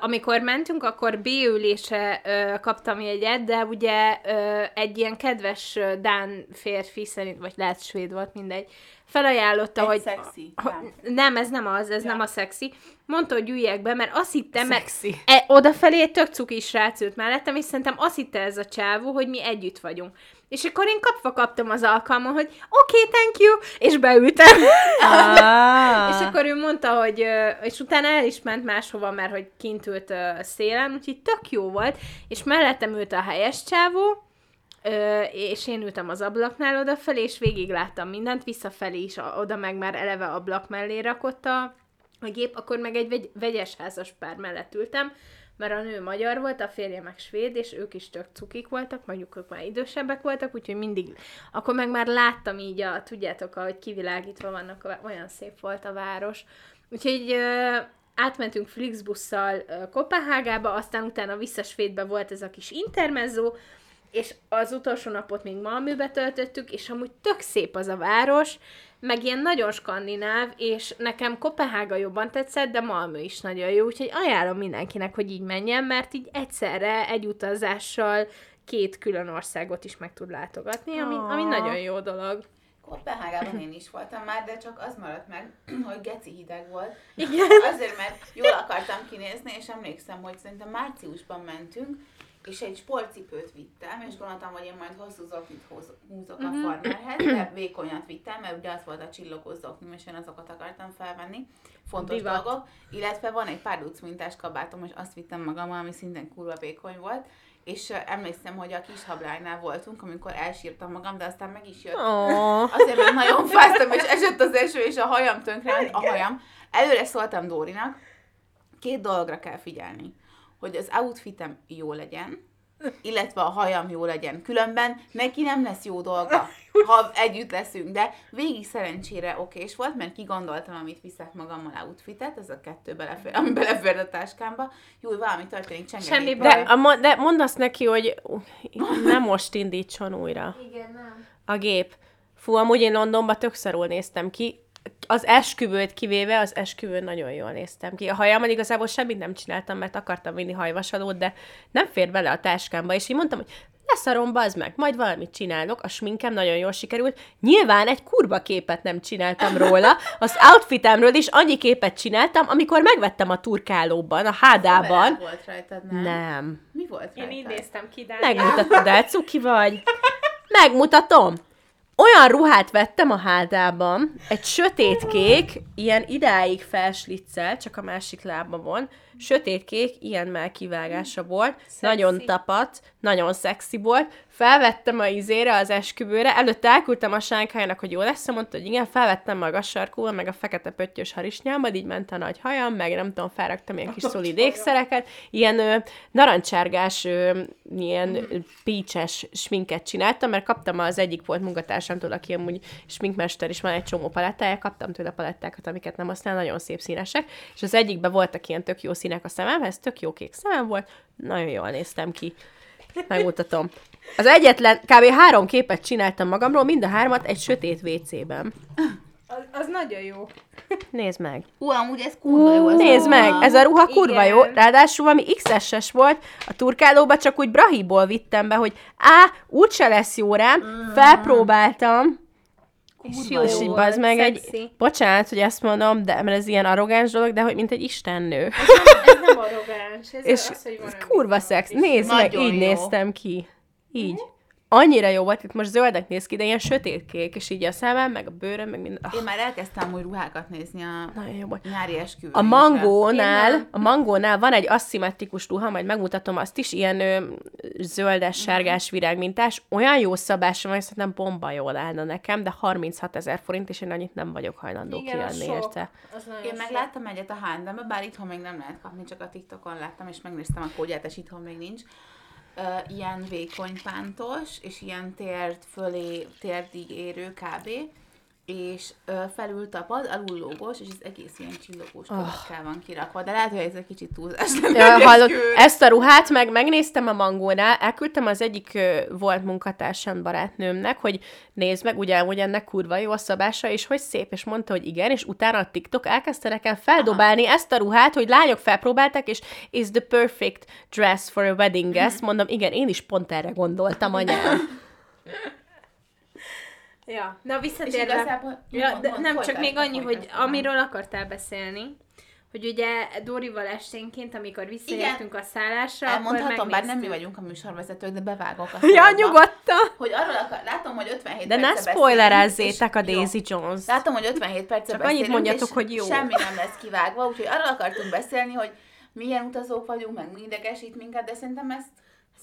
amikor mentünk, akkor B-ülésre ö, kaptam jegyet, de ugye ö, egy ilyen kedves Dán férfi szerint, vagy lehet svéd volt, mindegy, felajánlotta, Egy hogy... szexi. hogy- Nem. Ez nem az, ez Ja. nem a szexi. Mondta, hogy üljek be, mert azt hittem, mert Szexi. e, odafelé tök cuki srác ült mellettem, és szerintem azt hitte ez a csávó, hogy mi együtt vagyunk. És akkor én kapva kaptam az alkalmon, hogy oké, okay, thank you, és beültem. [LAUGHS] Ah. [LAUGHS] És akkor ő mondta, hogy, és utána el is ment máshova, mert hogy kint ült szélen, úgyhogy tök jó volt, és mellettem ült a helyes csávó, ö, és én ültem az ablaknál odafelé, és végig láttam mindent, visszafelé is, oda meg már eleve ablak mellé rakott a, a gép, akkor meg egy vegy, vegyes házas pár mellett ültem, mert a nő magyar volt, a férje meg svéd, és ők is tök cukik voltak, mondjuk ők már idősebbek voltak, úgyhogy mindig, akkor meg már láttam így a, tudjátok, ahogy kivilágítva vannak, olyan szép volt a város. Úgyhogy ö, átmentünk Flixbusszal Kopenhágába, aztán utána vissza Svédbe volt ez a kis intermezzo, és az utolsó napot még Malmöbe töltöttük, és amúgy tök szép az a város, meg ilyen nagyon skandináv, és nekem Kopenhága jobban tetszett, de Malmö is nagyon jó, úgyhogy ajánlom mindenkinek, hogy így menjen, mert így egyszerre egy utazással két külön országot is meg tud látogatni, ami, ami Ah. nagyon jó dolog. Kopenhágában én is voltam már, de csak az maradt meg, [CLEARS THROAT] hogy geci hideg volt. Igen. Azért, mert jól akartam kinézni, és emlékszem, hogy szerintem márciusban mentünk, és egy sportcipőt vittem, és gondoltam, hogy én majd hosszú zoknit húzok a farmerhez, de vékonyat vittem, mert ugye az volt a csillogó zoknim, és én azokat akartam felvenni. Fontos Divat. dolgok. Illetve van egy pár mintás kabátom, és azt vittem magammal, ami szintén kurva vékony volt. És emlékszem, hogy a kis hablánynál voltunk, amikor elsírtam magam, de aztán meg is jött Oh. Azért, mert nagyon fáztam, és esett az eső, és a hajam tönkre, a hajam. Előre szóltam Dórinak, két dologra kell figyelni. Hogy az outfitem jó legyen, illetve a hajam jó legyen. Különben neki nem lesz jó dolga, ha együtt leszünk. De végig szerencsére okés volt, mert kigondoltam, amit viszek magammal outfitet, ez a kettő belefér, ami belefér a táskámba. Jó, valami történik, csengeni. Semmi De, baj. a, de mondasz neki, hogy nem most indítson újra Igen, nem. a gép. Fú, amúgy én Londonba tökszörül néztem ki. Az esküvőt kivéve, az esküvőn nagyon jól néztem ki. A hajammal igazából semmit nem csináltam, mert akartam vinni hajvasalót, de nem fér bele a táskámba, és így mondtam, hogy leszarom, bazd meg, majd valamit csinálok, a sminkem nagyon jól sikerült. Nyilván egy kurva képet nem csináltam róla, az outfitemről is annyi képet csináltam, amikor megvettem a turkálóban, a hádában. Volt rajtad, nem? Nem. Mi volt rajtad? Én így néztem ki, Dánia. Megmutatod el, cuki vagy? Megmutatom. Olyan ruhát vettem a hádában, egy sötétkék, ilyen idáig felsliccel, csak a másik lábamon, sötétkék, ilyen már kivágása volt, Szexi. nagyon tapadt, nagyon szexi volt, felvettem a izére, az esküvőre, előtte elküldtem a sánkájának, hogy jó lesz, mondta, hogy igen, felvettem magas sarkúval, meg a fekete pöttyös harisnyámmal, így ment a nagy hajam, meg nem tudom, felraktam ilyen kis [LAUGHS] szolid ékszereket, ilyen ö, narancsárgás, ö, ilyen ö, pícses sminket csináltam, mert kaptam az egyik volt munkatársamtól, aki amúgy sminkmester is van egy csomó palettája, kaptam tőle palettákat, amiket nem használ, nagyon szép színesek, és az egyikben voltak ilyen tök jó színek a szememhez, tök jó kék szemem volt, nagyon jól néztem ki. [LAUGHS] Megmutatom. Az egyetlen, kb. három képet csináltam magamról, mind a hármat egy sötét WC-ben. Az, az nagyon jó. [LAUGHS] Nézd meg. Ú, amúgy ez kurva jó. az Nézd meg, ez a ruha kurva Igen. jó, ráadásul valami XS-es volt, a turkálóba csak úgy brahiból vittem be, hogy á, úgyse lesz jó rám, felpróbáltam, És és így bazd meg egy, bocsánat, hogy ezt mondom, de mert ez ilyen arrogáns dolog, de hogy mint egy istennő. Ez nem arrogáns, ez és az, hogy van ez kurva szex. Nézd meg, így jó. néztem ki. Így. Annyira jó volt, itt most zöldek néz ki, de ilyen sötétkék, és így a szemem, meg a bőröm, meg minden. Én Ah, már elkezdtem új ruhákat nézni a nagyon jó volt. nyári esküvőn. A mangónál, Én a mangónál van egy aszimmetrikus ruha, majd megmutatom azt is, ilyen ö, zöldes, sárgás virágmintás. Olyan jó szabása van, hogy szerintem bomba jól állna nekem, de 36 ezer forint, és én annyit nem vagyok hajlandó Igen, kiadni érte. Én meg láttam egyet a H&M-be, bár itthon még nem lehet kapni, csak a TikTokon láttam, és megnéztem a kódját, és itthon még nincs. Uh, ilyen vékony pántos, és ilyen térd fölé, térdig érő kb. És uh, felül tapad, alul lógos, és ez egész ilyen csillogós kövekkel van kirakva. De lehet, hogy ez egy kicsit túlzás. lenne Ja, esküvőn. ezt a ruhát meg megnéztem a mangónál, elküldtem az egyik ö, volt munkatársam barátnőmnek, hogy nézd meg, ugye, hogy ennek kurva jó a szabása, és hogy szép, és mondta, hogy igen, és utána a TikTok elkezdte nekem feldobálni Aha. ezt a ruhát, hogy lányok felpróbálták, és is the perfect dress for a wedding guest. Mondom, igen, én is pont erre gondoltam, anyám. [LAUGHS] Ja, na És visszatérve... igazából... Ja, mond- mond, nem, csak még annyi, hogy amiről akartál beszélni, hogy ugye Dorival esténként, amikor visszajöttünk a szállásra, Elmondhatom, akkor bár nem mi vagyunk a műsorvezetők, de bevágok a [LAUGHS] ja, nyugodtan! Hogy arról akar, látom, hogy 57 De ne spoilerezzétek a és-. Daisy Jones. Látom, hogy 57 perce Csak annyit mondjatok, és hogy jó. semmi nem lesz kivágva, úgyhogy arról akartunk beszélni, hogy milyen utazók vagyunk, meg mi idegesít minket, de szerintem ezt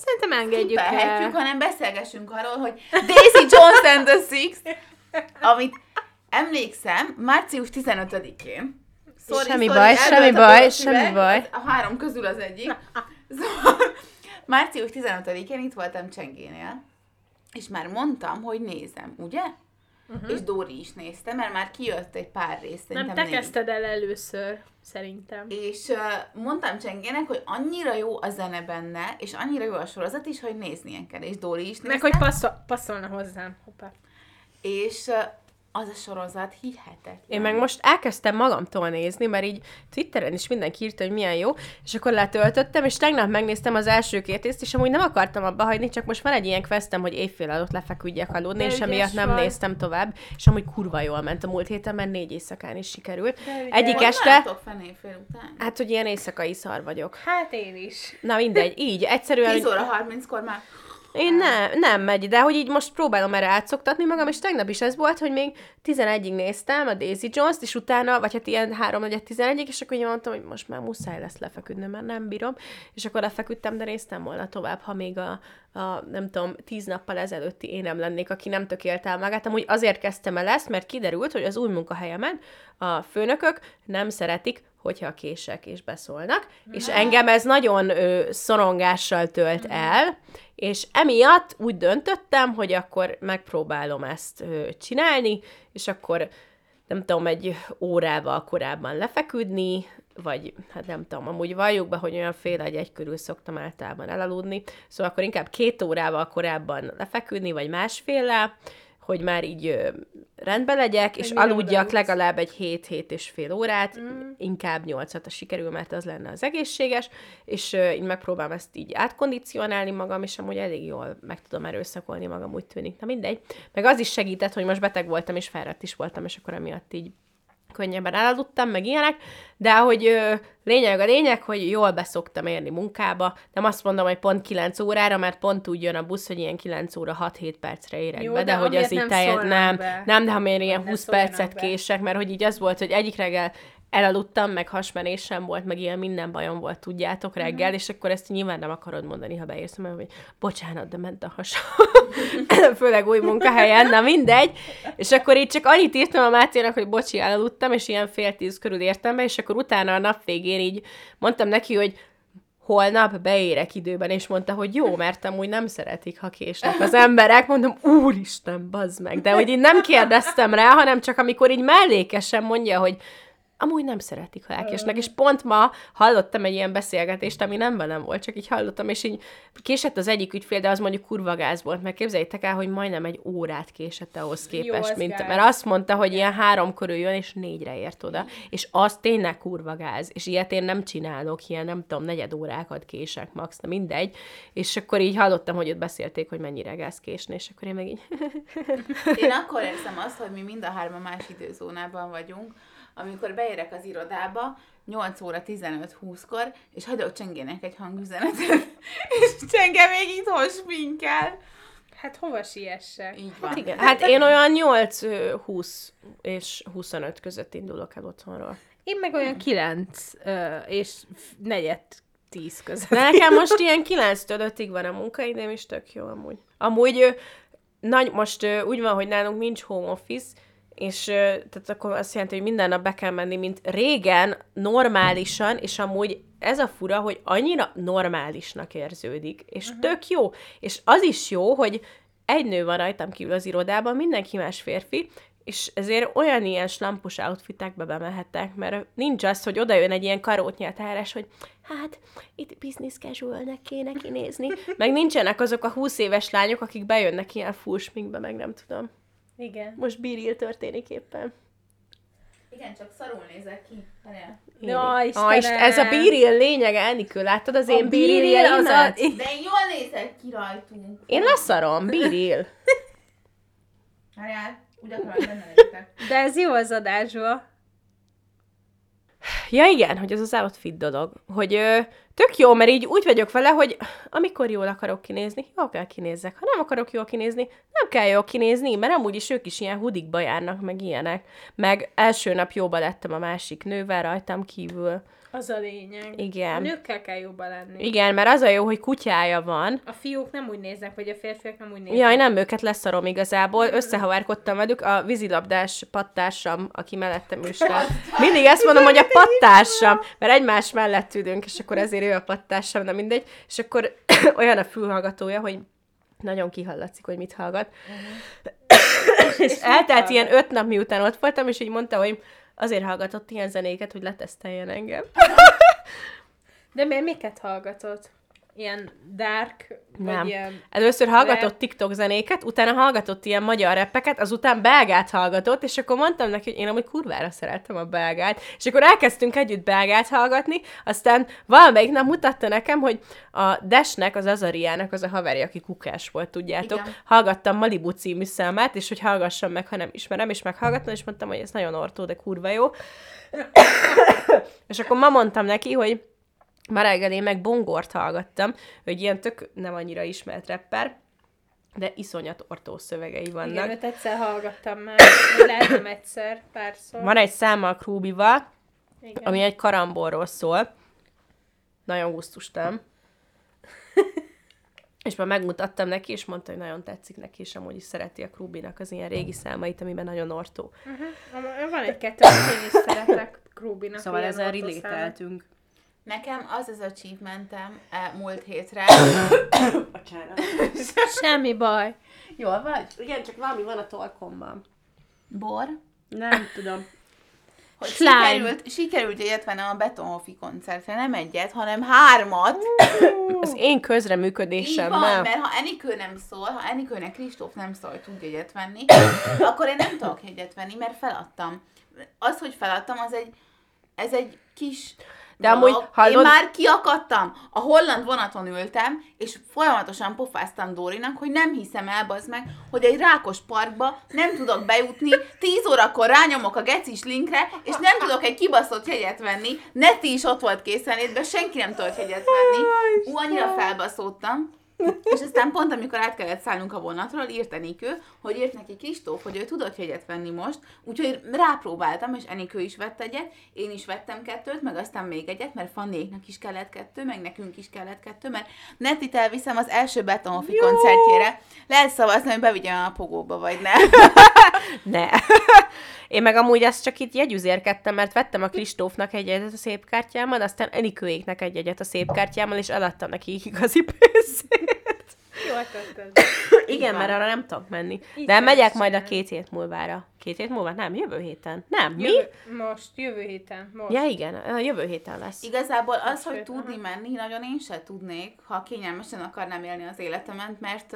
Szerintem engedjük el. hanem beszélgessünk arról, hogy Daisy Jones and the Six, amit emlékszem, március 15-én Semmi baj, semmi baj, semmi baj. A három közül az egyik. Szóval március 15-én itt voltam Csengénél, és már mondtam, hogy nézem, ugye? Uh-huh. És Dóri is nézte, mert már kijött egy pár rész. Nem, te négy. kezdted el először, szerintem. És uh, mondtam Csengének, hogy annyira jó a zene benne, és annyira jó a sorozat is, hogy néznien kell. És Dóri is nézte. Meg hogy passzol, passzolna hozzám. Hoppá. És uh, az a sorozat hihetetlen. Én meg most elkezdtem magamtól nézni, mert így Twitteren is mindenki írta, hogy milyen jó, és akkor letöltöttem, és tegnap megnéztem az első két részt, és amúgy nem akartam abba hagyni, csak most van egy ilyen questem, hogy éjfél alatt lefeküdjek aludni, és emiatt nem vagy. néztem tovább, és amúgy kurva jól ment a múlt héten, mert négy éjszakán is sikerült. De. Egyik Hogy este, után? hát hogy ilyen éjszakai szar vagyok. Hát én is. Na mindegy, így, egyszerűen... 10 óra 30-kor már Én nem, nem megy, de hogy így most próbálom erre átszoktatni magam, és tegnap is ez volt, hogy még 11-ig néztem a Daisy Jones-t, és utána, vagy hát ilyen 3 4 11 és akkor így mondtam, hogy most már muszáj lesz lefeküdni, mert nem bírom, és akkor lefeküdtem, de néztem volna tovább, ha még a, a nem tudom, 10 nappal ezelőtti én nem lennék, aki nem tökélt el magát. Amúgy azért kezdtem el ezt, mert kiderült, hogy az új munkahelyemen a főnökök nem szeretik, hogyha kések és beszólnak, és engem ez nagyon ö, szorongással tölt el, és emiatt úgy döntöttem, hogy akkor megpróbálom ezt ö, csinálni, és akkor nem tudom, egy órával korábban lefeküdni, vagy hát nem tudom, amúgy valljuk be, hogy olyan fél egy egy körül szoktam általában elaludni, szóval akkor inkább két órával korábban lefeküdni, vagy másféllel, hogy már így ö, rendbe legyek, és mire aludjak legalább egy 7-7 és fél órát, mm. inkább 8-at a sikerül, mert az lenne az egészséges, és ö, így megpróbálom ezt így átkondicionálni magam, és amúgy elég jól meg tudom erőszakolni magam, úgy tűnik. Na mindegy. Meg az is segített, hogy most beteg voltam, és fáradt is voltam, és akkor emiatt így könnyebben elaludtam, meg ilyenek, de hogy ö, lényeg a lényeg, hogy jól beszoktam érni munkába. Nem azt mondom, hogy pont 9 órára, mert pont úgy jön a busz, hogy ilyen 9 óra 6-7 percre érek Jó, be, de, de hogy az nem teljes, szólnak nem, be. nem, de ha miért ilyen Ne 20 szóljanak percet be. kések, mert hogy így az volt, hogy egyik reggel elaludtam, meg hasmenésem volt, meg ilyen minden bajom volt, tudjátok, reggel, Mhm. és akkor ezt nyilván nem akarod mondani, ha beérsz, mert hogy bocsánat, de ment a hasom. [LAUGHS] Főleg új munkahelyen, na mindegy. És akkor így csak annyit írtam a Máténak, hogy bocsi, elaludtam, és ilyen fél tíz körül értem be, és akkor utána a nap végén így mondtam neki, hogy holnap beérek időben, és mondta, hogy jó, mert amúgy nem szeretik, ha késnek az emberek. Mondom, úristen, bazd meg. De hogy így nem kérdeztem rá, hanem csak amikor így mellékesen mondja, hogy amúgy nem szeretik, ha elkésnek. És pont ma hallottam egy ilyen beszélgetést, ami nem velem volt, csak így hallottam, és így késett az egyik ügyfél, de az mondjuk kurva gáz volt, mert képzeljétek el, hogy majdnem egy órát késett ahhoz képest, az mint, gáz. mert azt mondta, hogy ilyen három körül jön, és négyre ért oda, és az tényleg kurva gáz, és ilyet én nem csinálok, ilyen nem tudom, negyed órákat kések max, de mindegy, és akkor így hallottam, hogy ott beszélték, hogy mennyire gáz késni, és akkor én meg így, Én akkor érzem azt, hogy mi mind a hárman más időzónában vagyunk, amikor beérek az irodába, 8 óra 15-20-kor, és hagyok Csengének egy hangüzenetet, [LAUGHS] és Csenge még itthon sminkel. Hát hova siessek? Így van. hát igen, hát én olyan 8, ö, 20 és 25 között indulok el otthonról. Én meg olyan kilenc ö, és f- negyed tíz között. De nekem most [LAUGHS] ilyen 9-től 5-ig van a munkaidőm, és tök jó amúgy. Amúgy nagy, most úgy van, hogy nálunk nincs home office, és tehát akkor azt jelenti, hogy minden nap be kell menni, mint régen, normálisan, és amúgy ez a fura, hogy annyira normálisnak érződik, és uh-huh. tök jó. És az is jó, hogy egy nő van rajtam kívül az irodában, mindenki más férfi, és ezért olyan ilyen slampos outfitekbe bemehetek, mert nincs az, hogy oda jön egy ilyen karótnyeltárás, hogy hát itt business casualnek kéne kinézni. Meg nincsenek azok a 20 éves lányok, akik bejönnek ilyen full sminkbe, meg nem tudom. Igen. Most biril történik éppen. Igen, csak szarul nézek ki. Ja, Istenem! ez a biril lényege, Enikő, láttad az én A biril biriljeim? az a- De én jól nézek ki rajtunk. Én leszarom, biril. [LAUGHS] Várjál, úgy legyek. De ez jó az adásba. Ja igen, hogy ez az outfit dolog. Hogy ö, tök jó, mert így úgy vagyok vele, hogy amikor jól akarok kinézni, jól kell kinézzek. Ha nem akarok jól kinézni, nem kell jól kinézni, mert amúgy is ők is ilyen hudikba járnak, meg ilyenek. Meg első nap jóba lettem a másik nővel rajtam kívül. Az a lényeg. Igen. A nőkkel kell jobban lenni. Igen, mert az a jó, hogy kutyája van, A fiúk nem úgy néznek, vagy a férfiak nem úgy néznek. Jaj, nem őket leszarom igazából. Összehaverkodtam velük. A vízilabdás pattársam, aki mellettem ül Mindig ezt mondom, hogy a pattársam, mert egymás mellett ülünk, és akkor ezért ő a pattársam, de mindegy. És akkor [CLEARS THROAT] olyan a fülhallgatója, hogy nagyon kihallatszik, hogy mit hallgat. [CLEARS THROAT] és eltelt ilyen öt nap, miután ott voltam, és így mondta, hogy azért hallgatott ilyen zenéket, hogy leteszteljen engem. De miért miket hallgatott? Ilyen dark, Nem. vagy ilyen... Először hallgatott Rap. TikTok zenéket, utána hallgatott ilyen magyar reppeket, azután belgát hallgatott, és akkor mondtam neki, hogy én amúgy kurvára szerettem a belgát, és akkor elkezdtünk együtt belgát hallgatni, aztán valamelyik nap mutatta nekem, hogy a Desnek, az Azariának az a haverja, aki kukás volt, tudjátok, Igen. hallgattam Malibu című számát, és hogy hallgassam meg, ha nem ismerem, és meghallgattam, és mondtam, hogy ez nagyon ortó, de kurva jó. [COUGHS] és akkor ma mondtam neki, hogy Ma reggel én meg Bongort hallgattam, hogy ilyen tök nem annyira ismert rapper, de iszonyat ortó szövegei vannak. Igen, őt egyszer hallgattam már, lehet nem egyszer, párszor. Van egy száma a Krúbival, Igen. ami egy karambolról szól. Nagyon gusztustam. [LAUGHS] és már megmutattam neki, és mondta, hogy nagyon tetszik neki, és amúgy is szereti a Krúbinak az ilyen régi számait, amiben nagyon ortó. Uh-huh. Van egy kettő, amit én is szeretek, Krubinak. Szóval ilyen ezzel ortoszámot. Nekem az az achievementem e, múlt hétre. [COUGHS] [COUGHS] Semmi baj. Jól vagy? Igen, csak valami van a torkomban. Bor? Nem tudom. Hogy Slime. sikerült, sikerült egyet venni a Betonhofi koncertre, nem egyet, hanem hármat. [COUGHS] Az én Így közreműködésem, van, nem. mert ha Enikő nem szól, ha Enikőnek Kristóf nem szól, hogy tud jegyet venni, akkor én nem tudok jegyet venni, mert feladtam. Az, hogy feladtam, az egy, ez egy kis De amúgy dolog. hallod- Én már kiakadtam. A holland vonaton ültem, és folyamatosan pofáztam Dórinak, hogy nem hiszem el, bazd meg, hogy egy rákos parkba nem tudok bejutni, 10 órakor rányomok a gecis linkre, és nem tudok egy kibaszott jegyet venni. Neti is ott volt készenlétben, senki nem tudott jegyet venni. Ú, annyira felbaszódtam. És aztán pont, amikor át kellett szállnunk a vonatról, írt Enikő, hogy írt neki Kristóf, hogy ő tudott jegyet venni most, úgyhogy rápróbáltam, és Enikő is vett egyet, én is vettem kettőt, meg aztán még egyet, mert Fannéknak is kellett kettő, meg nekünk is kellett kettő, mert Nettit elviszem az első Betonhofi koncertjére. Lehet szavazni, hogy bevigyem a pogóba, vagy ne. [LAUGHS] Ne. Én meg amúgy ezt csak itt jegyüzérkedtem, mert vettem a Kristófnak egy jegyet a szép kártyámmal, aztán Enikőéknek egy jegyet a szép kártyámmal, és eladtam nekik igazi pénzét. Jól tetted. Igen, mert arra nem tudok menni. Így De megyek majd a két hét múlvára. Két hét múlva? Nem, jövő héten. Nem, mi? Jövő, most, jövő héten. Most. Ja, igen, a jövő héten lesz. Igazából az, hogy Sőt, tudni aha. menni, nagyon én se tudnék, ha kényelmesen akarnám élni az életemet, mert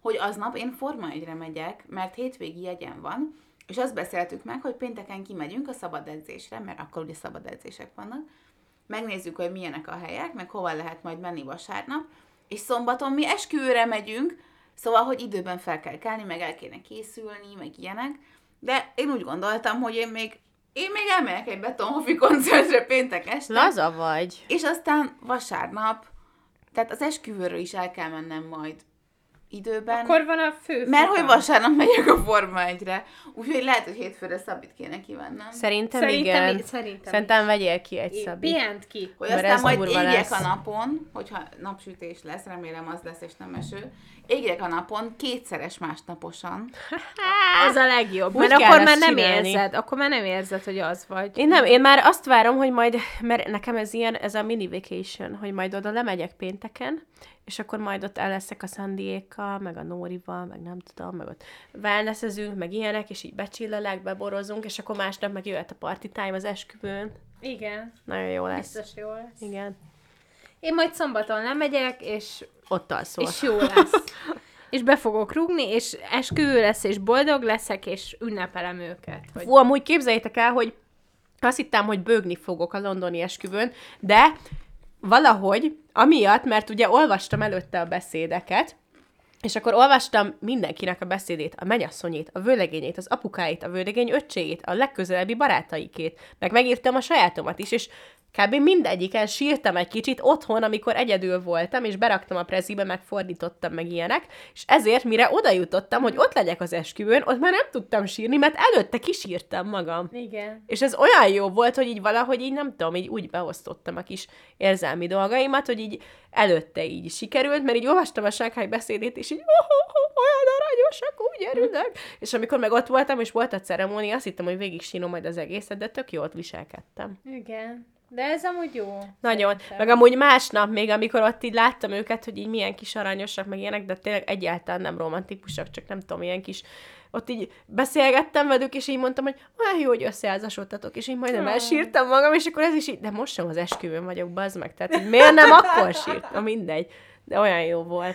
hogy aznap én Forma 1 megyek, mert hétvégi jegyem van, és azt beszéltük meg, hogy pénteken kimegyünk a szabad edzésre, mert akkor ugye szabad edzések vannak, megnézzük, hogy milyenek a helyek, meg hova lehet majd menni vasárnap, és szombaton mi esküvőre megyünk, szóval, hogy időben fel kell kelni, meg el kéne készülni, meg ilyenek, de én úgy gondoltam, hogy én még én még elmegyek egy Betonhofi koncertre péntek este. Laza vagy. És aztán vasárnap, tehát az esküvőről is el kell mennem majd időben. Akkor van a fő mert hogy vasárnap megyek a Forma 1-re. Úgyhogy lehet, hogy hétfőre szabit kéne kivennem. Szerintem, Szerintem, igen. i- szerintem. Szerintem vegyél ki egy szabit. Pihent ki. Hogy Mert aztán majd égjek lesz. a napon, hogyha napsütés lesz, remélem az lesz és nem eső, égjek a napon kétszeres másnaposan. [LAUGHS] Az a legjobb. Mert akkor már nem csinálni. érzed. Akkor már nem érzed, hogy az vagy. Én nem, én már azt várom, hogy majd, mert nekem ez ilyen, ez a mini vacation, hogy majd oda lemegyek pénteken, és akkor majd ott el leszek a Szandiékkal, meg a Nórival, meg nem tudom, meg ott wellnessezünk, meg ilyenek, és így becsillelek, beborozunk, és akkor másnap meg jöhet a party time az esküvőn. Igen. Nagyon jó lesz. Biztos jó lesz. Igen. Én majd szombaton lemegyek, és, Ott alszol. és jó lesz. [LAUGHS] és be fogok rúgni, és esküvő lesz, és boldog leszek, és ünnepelem őket. Hogy... Fú, amúgy képzeljétek el, hogy azt hittem, hogy bőgni fogok a londoni esküvőn, de valahogy, amiatt, mert ugye olvastam előtte a beszédeket, és akkor olvastam mindenkinek a beszédét, a mennyasszonyét, a vőlegényét, az apukáit, a vőlegény öccséjét, a legközelebbi barátaikét, meg megírtam a sajátomat is, és kb. mindegyiken sírtam egy kicsit otthon, amikor egyedül voltam, és beraktam a prezibe, megfordítottam meg ilyenek, és ezért, mire oda jutottam, hogy ott legyek az esküvőn, ott már nem tudtam sírni, mert előtte kisírtam magam. Igen. És ez olyan jó volt, hogy így valahogy így nem tudom, így úgy beosztottam a kis érzelmi dolgaimat, hogy így előtte így sikerült, mert így olvastam a Shanghai beszédét, és így oh, oh, oh, olyan aranyosak, úgy örülök. És amikor meg ott voltam, és volt a ceremónia, azt hittem, hogy végig sírom majd az egészet, de tök jól viselkedtem. Igen. De ez amúgy jó. Nagyon. szerintem. Meg amúgy másnap még, amikor ott így láttam őket, hogy így milyen kis aranyosak, meg ilyenek, de tényleg egyáltalán nem romantikusak, csak nem tudom, ilyen kis ott így beszélgettem velük, és így mondtam, hogy olyan jó, hogy összeházasodtatok, és így majdnem elsírtam magam, és akkor ez is így, de most sem az esküvőn vagyok, bazd meg, tehát hogy miért nem akkor sírtam, mindegy. De olyan jó volt.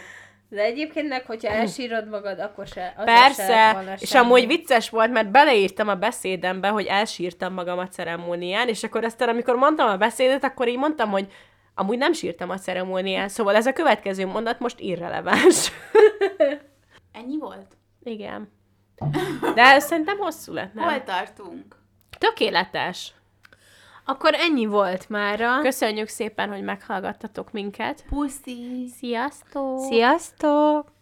De egyébként meg, hogyha elsírod magad, akkor se. az se Persze, volna és semmi. amúgy vicces volt, mert beleírtam a beszédembe, hogy elsírtam magam a ceremónián, és akkor aztán, amikor mondtam a beszédet, akkor így mondtam, hogy amúgy nem sírtam a ceremónián, szóval ez a következő mondat most irreleváns. [LAUGHS] Ennyi volt? Igen. De szerintem hosszú lett, nem? Hol tartunk? Tökéletes. Akkor ennyi volt mára. Köszönjük szépen, hogy meghallgattatok minket. Puszi! Sziasztok! Sziasztok!